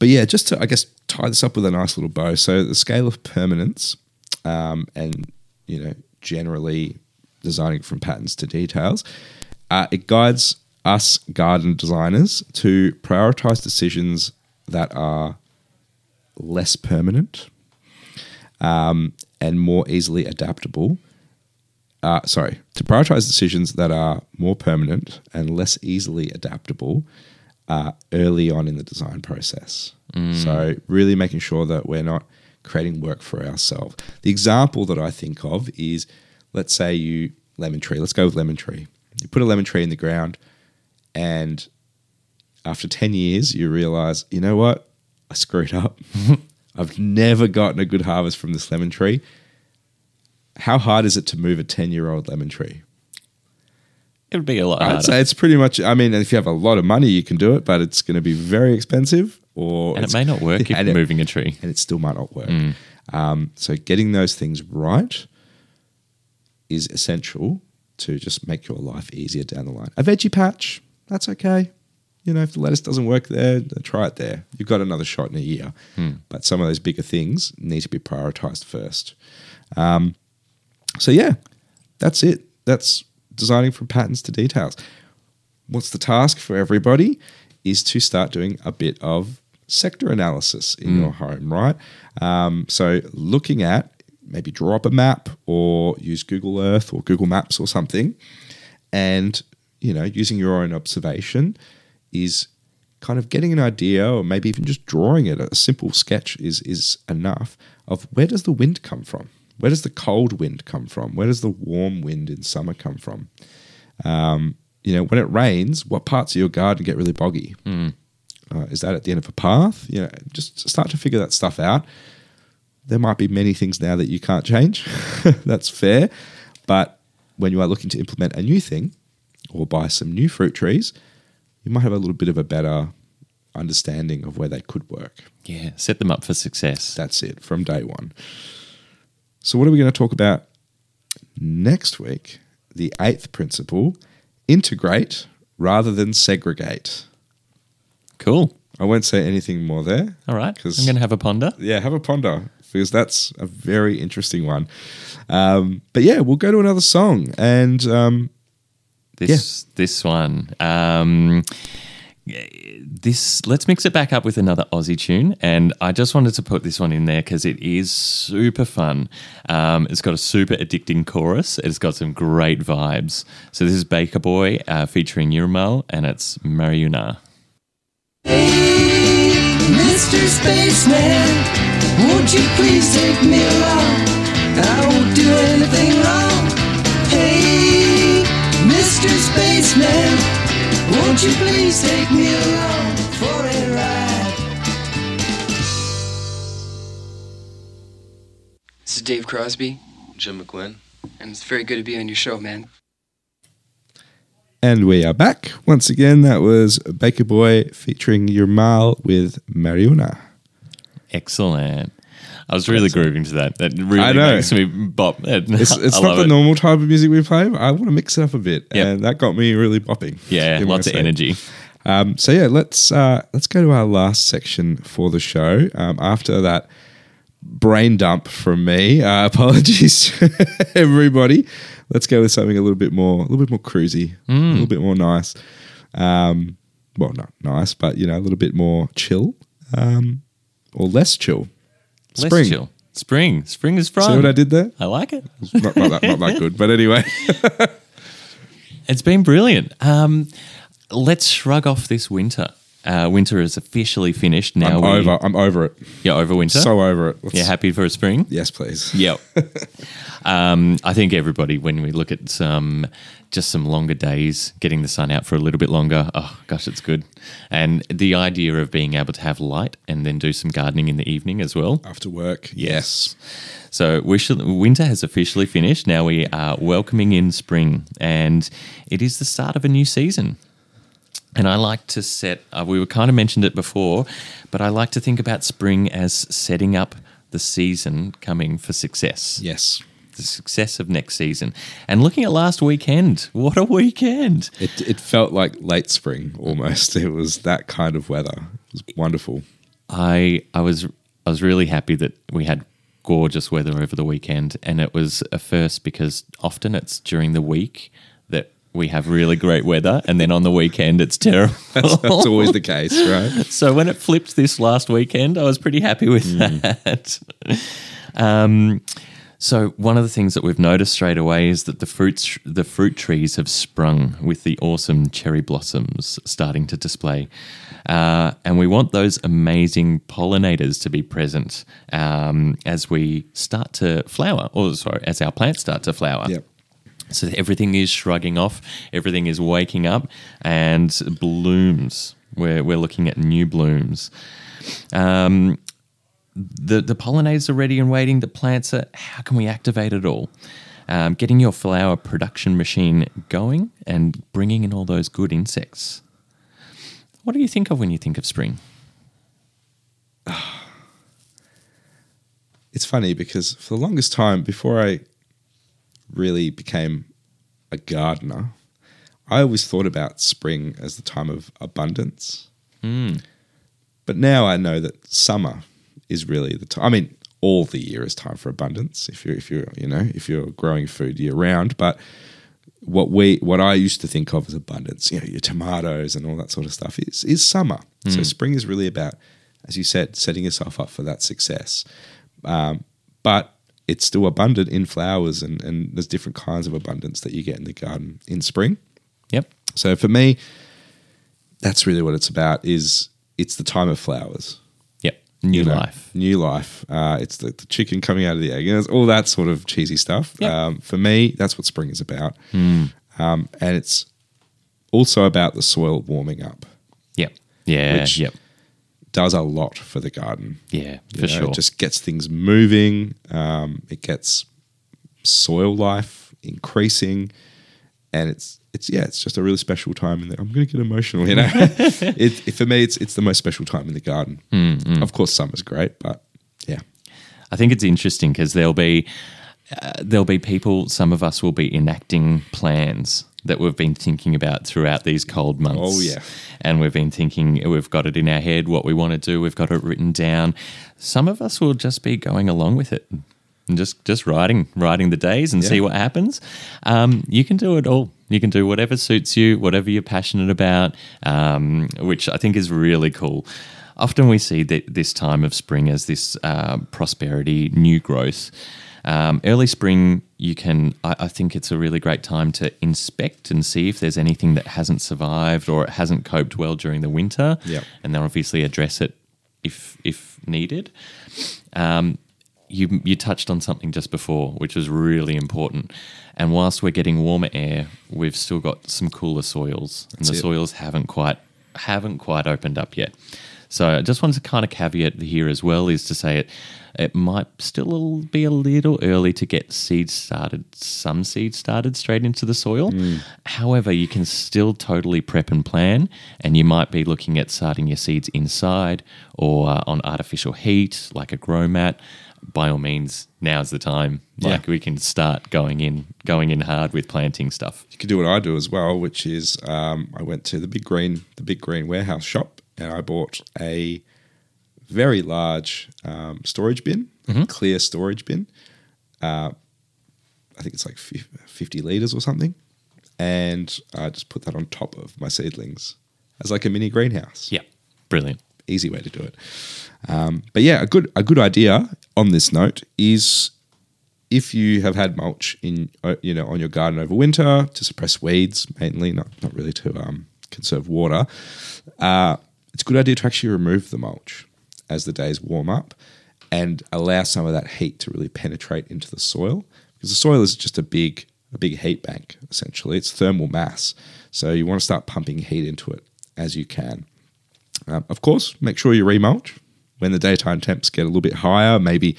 But yeah, just to, I guess, tie this up with a nice little bow. So the scale of permanence um, and, you know, generally designing from patterns to details, uh, it guides us garden designers to prioritize decisions that are less permanent um, and more easily adaptable. Uh, sorry, to prioritize decisions that are more permanent and less easily adaptable uh, early on in the design process. So, really making sure that we're not creating work for ourselves. The example that I think of is let's say you lemon tree, let's go with lemon tree. You put a lemon tree in the ground, and after 10 years, you realize, you know what? I screwed up. [LAUGHS] I've never gotten a good harvest from this lemon tree. How hard is it to move a 10 year old lemon tree? it would be a lot I'd harder. say it's pretty much, I mean, if you have a lot of money, you can do it, but it's going to be very expensive or. and it may not work [LAUGHS] if you're moving a tree. and it still might not work. Um, so getting those things right is essential to just make your life easier down the line. A veggie patch, that's okay. You know, if the lettuce doesn't work there, then try it there. You've got another shot in a year. But some of those bigger things need to be prioritized first. Um, so yeah, that's it. That's designing from patterns to details. What's the task for everybody is to start doing a bit of sector analysis in your home, right? Um, so looking at maybe draw up a map or use Google Earth or Google Maps or something, and you know using your own observation is kind of getting an idea or maybe even just drawing it. A simple sketch is is enough of where does the wind come from? Where does the cold wind come from? Where does the warm wind in summer come from? Um, you know when it rains what parts of your garden get really boggy? Uh, is that at the end of a path? You know just start to figure that stuff out there might be many things now that you can't change [LAUGHS] that's fair but when you are looking to implement a new thing or buy some new fruit trees you might have a little bit of a better understanding of where they could work. Yeah, set them up for success. That's it from day one. So, what are we going to talk about next week? The eighth principle integrate rather than segregate. cool. I won't say anything more there. All right. I'm going to have a ponder. Yeah, have a ponder because that's a very interesting one. Um, but yeah, we'll go to another song and um, This this one. Um, this let's mix it back up with another Aussie tune, and I just wanted to put this one in there because it is super fun. Um, it's got a super addicting chorus. It's got some great vibes. So this is Baker Boy uh, featuring Yirrmal, and it's Marryuna. Mr. Spaceman, won't you please take me along? I won't do anything wrong. Hey, Mr. Spaceman, won't you please take me along for a ride? This is Dave Crosby, Jim McGuinn. and it's very good to be on your show, man. And we are back. Once again, that was Baker Boy featuring Yirrmal with Marryuna. Excellent. I was really grooving to that. That really I know. makes me bop. [LAUGHS] It's, it's not the it. normal type of music we play. But I want to mix it up a bit, Yep. and that got me really bopping. Yeah, lots of energy. Um, so yeah, let's uh, let's go to our last section for the show. Um, after that brain dump from me, uh, [LAUGHS] apologies, to everybody. Let's go with something a little bit more, a little bit more cruisy, a Mm. little bit more nice. Um, well, not nice, but you know, a little bit more chill, um, or less chill. Less Spring. chill. Spring. Spring is fun. See what I did there? I like it. Not, not, that, not that good, but anyway. [LAUGHS] It's been brilliant. Um, let's shrug off this winter. Uh, winter is officially finished now. I'm we- over. I'm over it. You're over winter. So over it. Let's- you're happy for a spring. Yes, please. Yep. [LAUGHS] um, I think everybody, when we look at some just some longer days, getting the sun out for a little bit longer, oh gosh, it's good. And the idea of being able to have light and then do some gardening in the evening as well. After work. Yes. So we should, winter has officially finished. Now we are welcoming in spring, and it is the start of a new season. And I like to set, uh, we were kind of mentioned it before, but I like to think about spring as setting up the season coming for success. Yes. The success of next season. And looking at last weekend, [LAUGHS] what a weekend. It, it felt like late spring almost. [LAUGHS] It was that kind of weather. It was wonderful. I I was I was really happy that we had gorgeous weather over the weekend, and it was a first because often it's during the week we have really great weather, and then on the weekend it's terrible. [LAUGHS] That's, that's always the case, right? [LAUGHS] so when it flipped this last weekend, I was pretty happy with Mm. that. [LAUGHS] Um, so one of the things that we've noticed straight away is that the fruits, the fruit trees have sprung with the awesome cherry blossoms starting to display, uh, and we want those amazing pollinators to be present um, as we start to flower, or sorry, as our plants start to flower. Yep. So everything is shrugging off, everything is waking up, and blooms. We're, we're looking at new blooms. Um, the, the pollinators are ready and waiting. The plants are, how can we activate it all? Um, getting your flower production machine going and bringing in all those good insects. What do you think of when you think of spring? [SIGHS] It's funny because for the longest time, before I really became a gardener, I always thought about spring as the time of abundance. But now I know that summer is really the time. I mean, all the year is time for abundance if you're if you're you know if you're growing food year round. But what we what I used to think of as abundance, you know, your tomatoes and all that sort of stuff is is summer. So spring is really about, as you said, setting yourself up for that success. Um, but it's still abundant in flowers and, and there's different kinds of abundance that you get in the garden in spring. Yep. So for me, that's really what it's about. Is it's the time of flowers, Yep. New you know, life. new life. Uh, it's the, the chicken coming out of the egg. You know, it's all that sort of cheesy stuff. Yep. Um, for me, that's what spring is about, um, and it's also about the soil warming up. Yep. Yeah. Which- yep. Does a lot for the garden. Yeah, You for know, sure. It just gets things moving. Um, it gets soil life increasing, and it's it's yeah, it's just a really special time. In the, I'm going to get emotional, you know. [LAUGHS] [LAUGHS] it, it- for me, it's it's the most special time in the garden. Mm, Of course, summer's great, but yeah, I think it's interesting because there'll be uh, there'll be people. Some of us will be enacting plans that we've been thinking about throughout these cold months. Oh, yeah. and we've been thinking we've got it in our head what we want to do. We've got it written down. Some of us will just be going along with it and just just writing writing the days and see what happens. Um, you can do it all. You can do whatever suits you, whatever you're passionate about, um, which I think is really cool. Often we see that this time of spring as this uh, prosperity, new growth. Um, early spring, you can. I, I think it's a really great time to inspect and see if there's anything that hasn't survived or it hasn't coped well during the winter, Yep. and then obviously address it if if needed. Um, you you touched on something just before, which was really important. And whilst we're getting warmer air, we've still got some cooler soils, and the it. soils haven't quite haven't quite opened up yet. So I just wanted to kind of caveat here as well is to say it it might still be a little early to get seeds started, some seeds started straight into the soil. However, you can still totally prep and plan, and you might be looking at starting your seeds inside or uh, on artificial heat, like a grow mat. By all means, now's the time. Like we can start going in, going in hard with planting stuff. You could do what I do as well, which is um, I went to the big green, the big green warehouse shop, and I bought a very large um, storage bin, clear storage bin. Uh, I think it's like fifty liters or something, and I just put that on top of my seedlings as like a mini greenhouse. Yeah, brilliant. easy way to do it. Um, but yeah, a good a good idea on this note is if you have had mulch in uh, you know on your garden over winter to suppress weeds mainly, not not really to um, conserve water. Uh, it's a good idea to actually remove the mulch as the days warm up and allow some of that heat to really penetrate into the soil because the soil is just a big a big heat bank essentially. It's thermal mass, so you want to start pumping heat into it as you can. Um, of course, make sure you remulch when the daytime temps get a little bit higher, maybe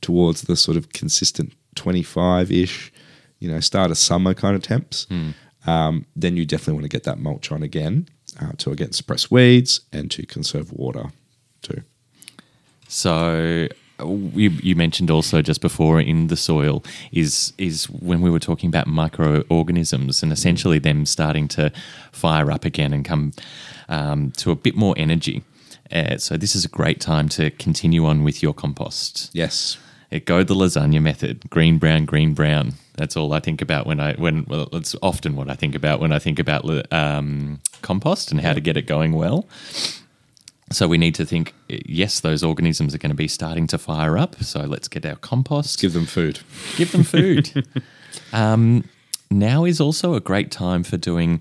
towards the sort of consistent 25 ish, you know, start of summer kind of temps. Um, then you definitely want to get that mulch on again uh, to again suppress weeds and to conserve water too. So you, you mentioned also just before in the soil is is when we were talking about microorganisms and essentially them starting to fire up again and come um, to a bit more energy. Uh, so this is a great time to continue on with your compost. Yes. It go the lasagna method, green brown, green brown. That's all I think about when I when well, it's often what I think about when I think about um, compost and how to get it going well. So we need to think, yes, those organisms are going to be starting to fire up. So let's get our compost, Give them food. give them food. [LAUGHS] um, now is also a great time for doing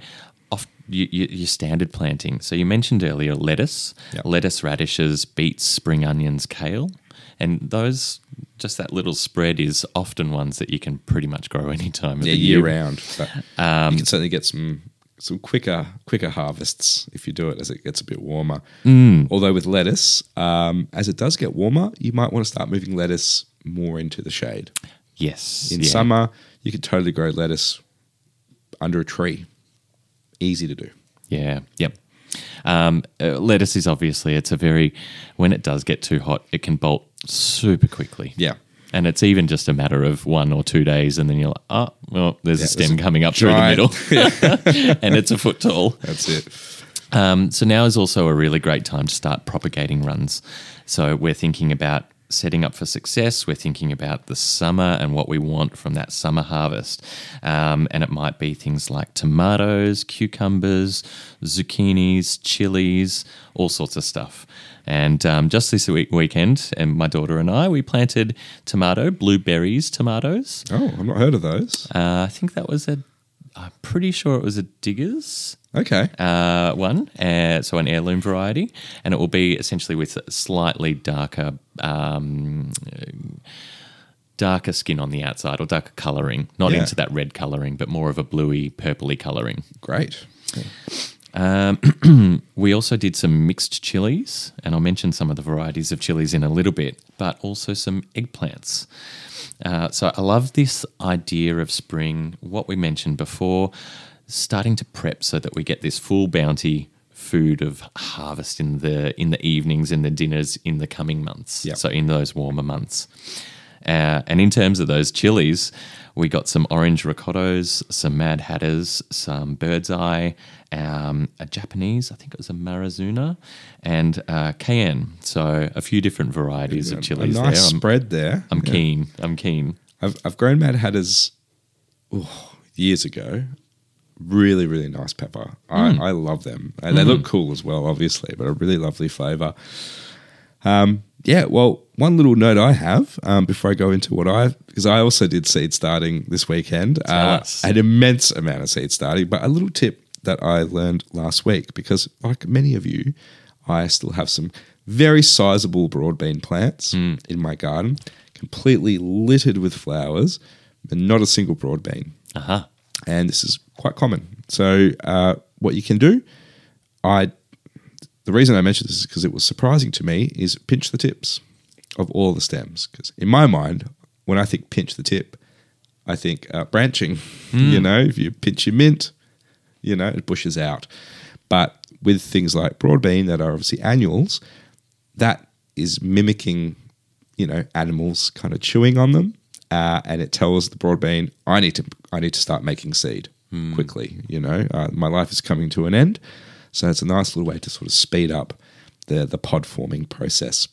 off y- y- your standard planting. So you mentioned earlier lettuce, Yep. lettuce, radishes, beets, spring onions, kale, and those just that little spread is often ones that you can pretty much grow any time of Yeah, the year year. round. But you can certainly get some some quicker quicker harvests if you do it as it gets a bit warmer. Although with lettuce, um, as it does get warmer, you might want to start moving lettuce more into the shade. Yes, In yeah. summer, you could totally grow lettuce under a tree. Easy to do. Yeah. Yep. Um, uh, lettuce is obviously it's a very when it does get too hot, it can bolt super quickly. Yeah. And it's even just a matter of one or two days, and then you're like, oh, well, there's a stem coming up through the middle, [LAUGHS] [LAUGHS] and it's a foot tall. That's it. Um, so now is also a really great time to start propagating runs. So we're thinking about setting up for success. We're thinking about the summer and what we want from that summer harvest. Um, and it might be things like tomatoes, cucumbers, zucchinis, chilies, all sorts of stuff. And um, just this week, weekend, and my daughter and I, we planted tomato, blueberries, tomatoes. Oh, I've not heard of those. Uh, I think that was a, I'm pretty sure it was a Diggers Okay. uh, one, uh, so an heirloom variety, and it will be essentially with slightly darker, um, darker skin on the outside or darker colouring, not Yeah. into that red colouring, but more of a bluey, purpley colouring. Great. [CLEARS THROAT] We also did some mixed chilies, and I'll mention some of the varieties of chilies in a little bit, but also some eggplants. Uh, so I love this idea of spring, what we mentioned before, starting to prep so that we get this full bounty food of harvest in the in the evenings and the dinners in the coming months. Yep. So in those warmer months. Uh, and in terms of those chilies, we got some orange rocotos, some Mad Hatters, some Bird's Eye, um, a Japanese, I think it was a Marizuna, and uh, cayenne. So a few different varieties of a chilies nice there. I'm, spread there. I'm Yeah. keen. I'm keen. I've, I've grown Mad Hatters oh, years ago. Really, really nice pepper. I, I love them. And they look cool as well, obviously, but a really lovely flavor. Um, yeah, well, one little note I have um, before I go into what I, because I also did seed starting this weekend. Uh. An immense amount of seed starting, but a little tip that I learned last week, because like many of you, I still have some very sizable broad bean plants in my garden. completely littered with flowers, and not a single broad bean. Aha. And this is quite common. So, uh, what you can do, I the reason I mentioned this is because it was surprising to me is pinch the tips of all the stems. Because in my mind, when I think pinch the tip, I think uh, branching. [LAUGHS] you know, if you pinch your mint, you know, it bushes out. But with things like broadbean that are obviously annuals, that is mimicking, you know, animals kind of chewing on them, uh, and it tells the broadbean, I need to, I need to start making seed quickly. You know, uh, my life is coming to an end, so it's a nice little way to sort of speed up the the pod forming process.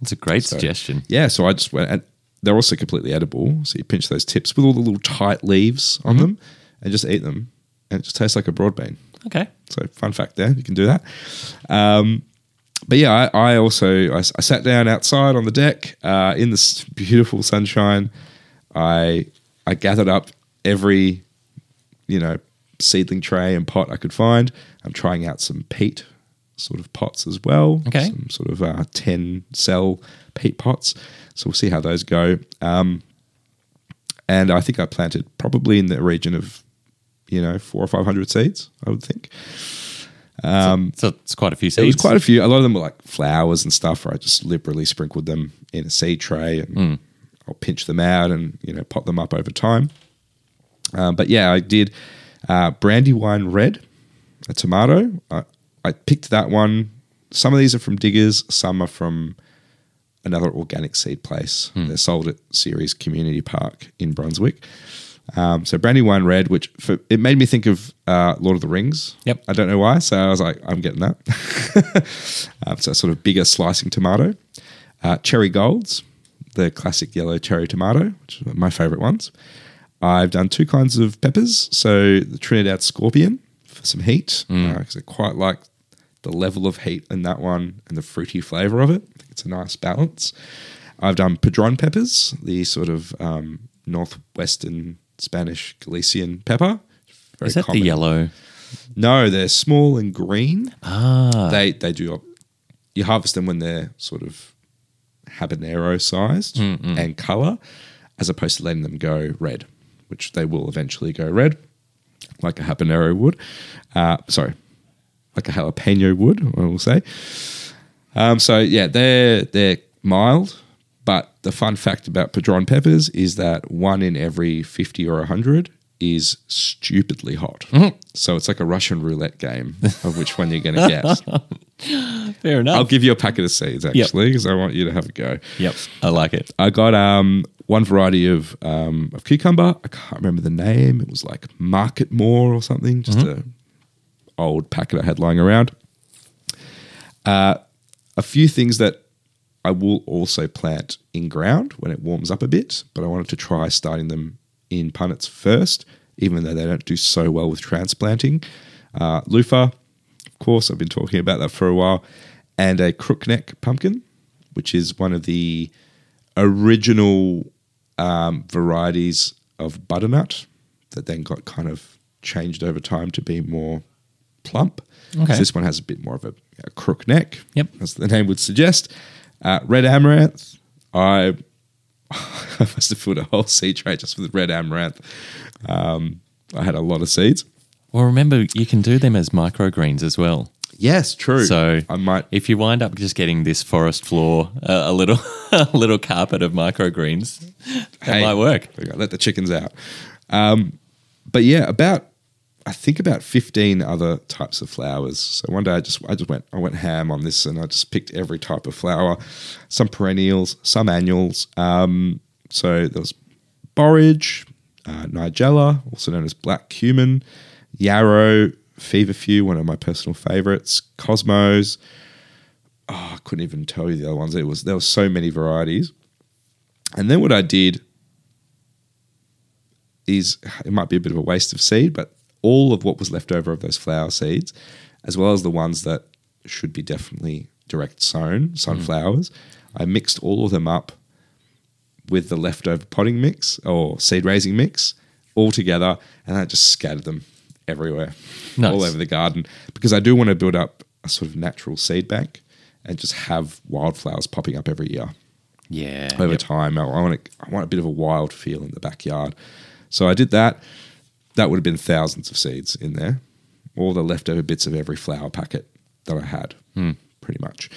It's a great So- suggestion. Yeah, so I just went, and they're also completely edible. So you pinch those tips with all the little tight leaves on them, and just eat them, and it just tastes like a broadbean. Okay. So fun fact there, you can do that. Um, but yeah, I, I also I sat down outside on the deck uh, in this beautiful sunshine. I I gathered up every you know seedling tray and pot I could find. I'm trying out some peat sort of pots as well. Okay. some sort of uh, ten cell peat pots. So we'll see how those go. Um, and I think I planted probably in the region of you know four or five hundred seeds. I would think. Um, so it's quite a few seeds. There was quite a few. A lot of them were like flowers and stuff. Where I just liberally sprinkled them in a seed tray, and I'll pinch them out and you know pot them up over time. Um, but yeah, I did uh, brandywine red, a tomato. I, I picked that one. Some of these are from Diggers. Some are from another organic seed place. They're sold at Ceres Community Park in Brunswick. Um, so Brandywine Red, which for, it made me think of uh, Lord of the Rings. Yep. I don't know why. So I was like, I'm getting that. [LAUGHS] um, so sort of bigger slicing tomato. Uh, cherry Golds, the classic yellow cherry tomato, which are my favorite ones. I've done two kinds of peppers. So the Trinidad Scorpion for some heat, because I quite like the level of heat in that one and the fruity flavor of it. I think it's a nice balance. I've done Padron peppers, the sort of um, northwestern Spanish Galician pepper. Very Is that common. the yellow? No, they're small and green. Ah. They they do. You harvest them when they're sort of habanero sized and color, as opposed to letting them go red, which they will eventually go red, like a habanero would. Uh, sorry, like a jalapeno would. I will say. Um, so yeah, they're they're mild, but the fun fact about Padron peppers is that one in every fifty or hundred is stupidly hot. So it's like a Russian roulette game of which one you're going to guess. [LAUGHS] Fair enough. I'll give you a packet of seeds actually because I want you to have a go. Yep. I like it. I got um, one variety of um, of cucumber. I can't remember the name. It was like Marketmore or something. Just a old packet I had lying around. Uh, a few things that I will also plant in ground when it warms up a bit, but I wanted to try starting them in punnets first, even though they don't do so well with transplanting. Uh, loofah, of course, I've been talking about that for a while, and a crookneck pumpkin, which is one of the original um, varieties of butternut that then got kind of changed over time to be more plump. Okay. This one has a bit more of a, a crook neck, Yep. as the name would suggest. Uh, red amaranth, I, I [LAUGHS] must have filled a whole seed tray just with red amaranth. Um, I had a lot of seeds. Well, remember, you can do them as microgreens as well. Yes, true. So I might if you wind up just getting this forest floor, uh, a little, [LAUGHS] a little carpet of microgreens, that Hey, might work. Let the chickens out. Um, but yeah, about I think about fifteen other types of flowers. So one day I just I just went I went ham on this and I just picked every type of flower, some perennials, some annuals. Um, so there was borage, uh, nigella, also known as black cumin, yarrow, feverfew, one of my personal favorites, cosmos. Oh, I couldn't even tell you the other ones. It was there were so many varieties. And then what I did is it might be a bit of a waste of seed, but all of what was left over of those flower seeds, as well as the ones that should be definitely direct sown, sunflowers, I mixed all of them up with the leftover potting mix or seed raising mix all together, and I just scattered them everywhere, Nice. all over the garden, because I do want to build up a sort of natural seed bank and just have wildflowers popping up every year. Yeah. over yep. time. I, want I want a bit of a wild feel in the backyard. So I did that. That would have been thousands of seeds in there, all the leftover bits of every flower packet that I had, pretty much.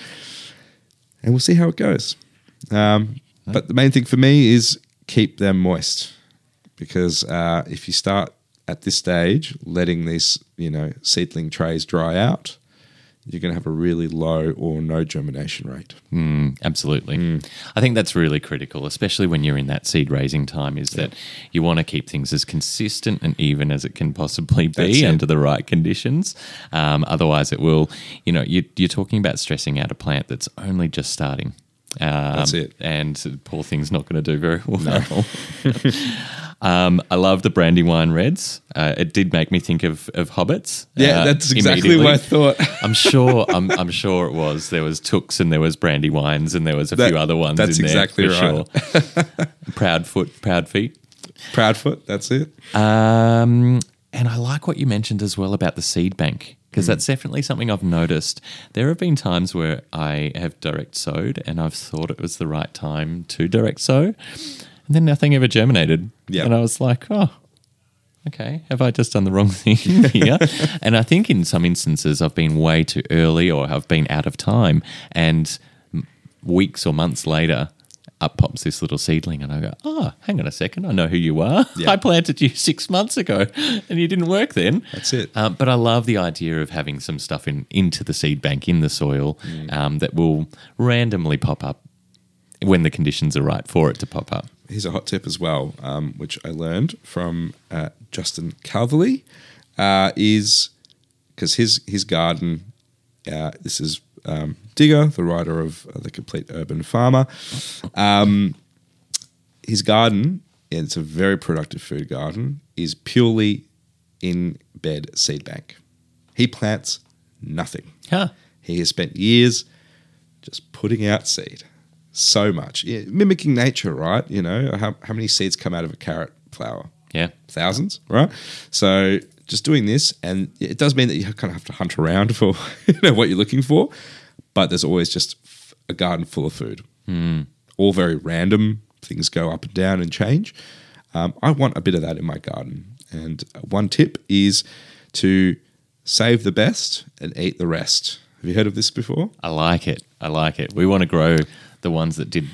And we'll see how it goes. Um, but the main thing for me is keep them moist, because uh, if you start at this stage letting these you know seedling trays dry out, you're going to have a really low or no germination rate. Absolutely. I think that's really critical, especially when you're in that seed raising time, is that you want to keep things as consistent and even as it can possibly be under the right conditions. Um, otherwise, it will, you know, you, you're talking about stressing out a plant that's only just starting. Um, That's it. And poor thing's not going to do very well. [LAUGHS] [LAUGHS] Um, I love the Brandywine Reds. Uh, it did make me think of, of hobbits. Yeah, uh, that's exactly what I thought. [LAUGHS] I'm sure. I'm, I'm sure it was. There was Tooks and there was Brandywines and there was a That- few other ones. that's in there, exactly for right. Sure. proud foot, proud feet. Proudfoot, that's it. Um, and I like what you mentioned as well about the seed bank because Hmm. that's definitely something I've noticed. There have been times where I have direct sowed and I've thought it was the right time to direct sow, and then nothing ever germinated. Yeah. and I was like, oh. Okay, have I just done the wrong [LAUGHS] thing here? [LAUGHS] and I think in some instances I've been way too early or I've been out of time, and weeks or months later, up pops this little seedling, and I go, "Oh, hang on a second, I know who you are. [LAUGHS] Yeah. I planted you six months ago, [LAUGHS] and you didn't work then." That's it. Um, but I love the idea of having some stuff in into the seed bank in the soil Mm. um, that will randomly pop up when the conditions are right for it to pop up. Here's a hot tip as well, um, which I learned from uh, Justin Calverley, uh, is because his his garden. Uh, this is um, Digger, the writer of uh, the Complete Urban Farmer. Um, his garden, it's a very productive food garden, is purely in bed seed bank. He plants nothing. Huh. He has spent years just putting out seed. So much. Yeah, mimicking nature, right? You know, how, how many seeds come out of a carrot flower? Yeah. Thousands, right? So just doing this, and it does mean that you kind of have to hunt around [LAUGHS] for you know, what you're looking for, but there's always just a garden full of food. All very random. Things go up and down and change. Um, I want a bit of that in my garden. And one tip is to save the best and eat the rest. Have you heard of this before? I like it. I like it. We want to grow the ones that did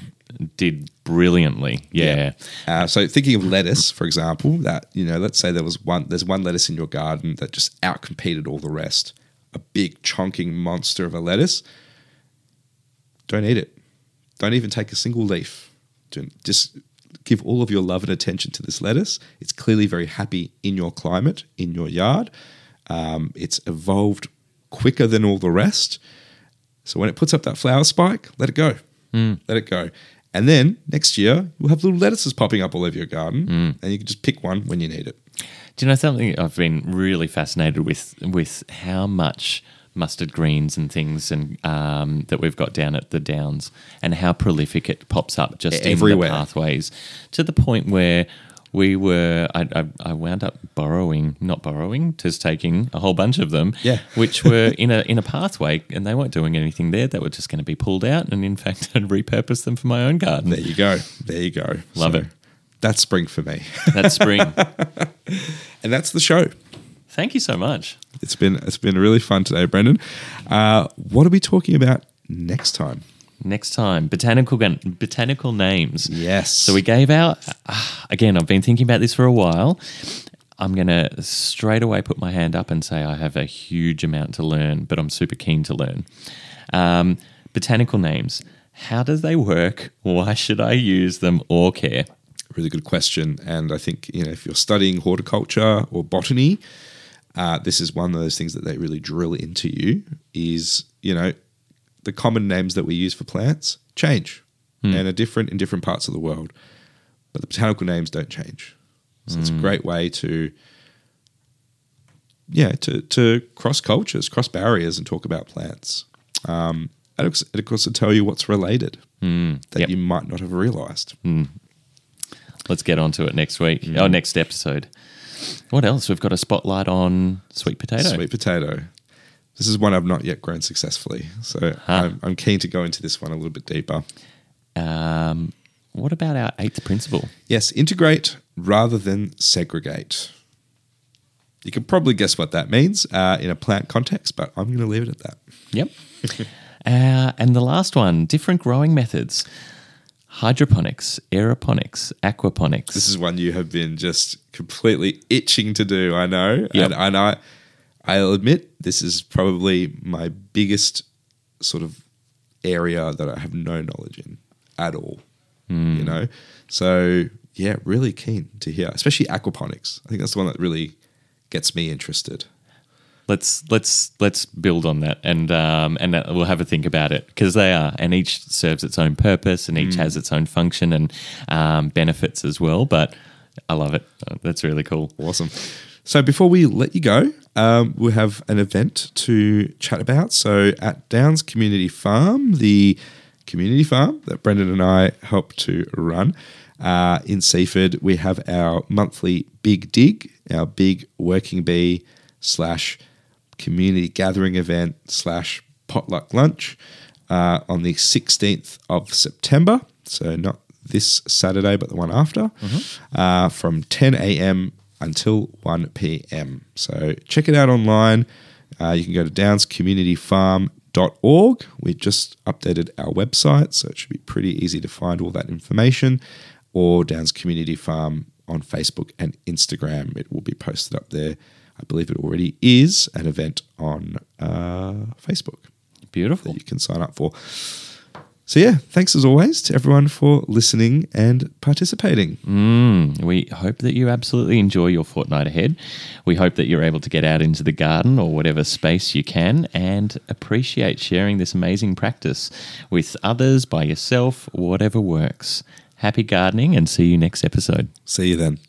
did brilliantly. Yeah. Uh, so thinking of lettuce, for example, that you know, let's say there was one, there's one lettuce in your garden that just outcompeted all the rest, a big chonking monster of a lettuce. Don't eat it. Don't even take a single leaf. Don't- Just give all of your love and attention to this lettuce. It's clearly very happy in your climate, in your yard. Um, it's evolved quicker than all the rest. So when it puts up that flower spike, let it go. Let it go. And then next year, you'll have little lettuces popping up all over your garden, and you can just pick one when you need it. Do you know something I've been really fascinated with with how much mustard greens and things and um, that we've got down at the downs and how prolific it pops up just Everywhere. in the pathways to the point where we were I, I, I wound up borrowing not borrowing just taking a whole bunch of them Yeah. [LAUGHS] which were in a in a pathway and they weren't doing anything there they were just going to be pulled out and in fact [LAUGHS] I'd repurpose them for my own garden There you go. There you go. Love it. That's spring for me, that's spring [LAUGHS] and that's the show. thank you so much It's been it's been really fun today, Brendan. Uh, what are we talking about next time? Next time, botanical botanical names. Yes. So we gave out ah, again. I've been thinking about this for a while. I'm gonna straight away put my hand up and say I have a huge amount to learn, but I'm super keen to learn. Um, botanical names. How does they work? Why should I use them or care? Really good question. And I think you know if you're studying horticulture or botany, uh, this is one of those things that they really drill into you. Is you know the common names that we use for plants change and are different in different parts of the world, but the botanical names don't change. So it's a great way to yeah to to cross cultures, cross barriers, and talk about plants. Um, and of course- and of course, to tell you what's related that Yep. you might not have realized. Let's get onto it next week. Oh, next episode. What else? We've got a spotlight on sweet potato. Sweet potato. This is one I've not yet grown successfully, so I'm, I'm keen to go into this one a little bit deeper. Um, what about our eighth principle? Yes, integrate rather than segregate. You can probably guess what that means uh, in a plant context, but I'm going to leave it at that. Yep. [LAUGHS] uh, and the last one different growing methods hydroponics, aeroponics, aquaponics. This is one you have been just completely itching to do. I know, Yep. and, and I, I'll admit this is probably my biggest sort of area that I have no knowledge in at all. You hmm. know, so yeah, really keen to hear, especially aquaponics. I think that's the one that really gets me interested. Let's let's let's build on that and um, and uh, we'll have a think about it because they are and each serves its own purpose and each has its own function and um, benefits as well. But I love it. Uh, That's really cool. Awesome. So before we let you go, um, we have an event to chat about. So at Downs Community Farm, the community farm that Brendan and I help to run uh, in Seaford, we have our monthly Big Dig, our big working bee slash community gathering event slash potluck lunch uh, on the 16th of September. So not this Saturday, but the one after, uh, from 10 a.m. until 1 p.m. So check it out online. Uh, you can go to downscommunityfarm.org. We just updated our website, so it should be pretty easy to find all that information, or Downs Community Farm on Facebook and Instagram. It will be posted up there. I believe it already is an event on uh, Facebook Beautiful. that you can sign up for. So, yeah, thanks as always to everyone for listening and participating. Mm, we hope that you absolutely enjoy your fortnight ahead. We hope that you're able to get out into the garden or whatever space you can and appreciate sharing this amazing practice with others, by yourself, whatever works. Happy gardening and see you next episode. See you then.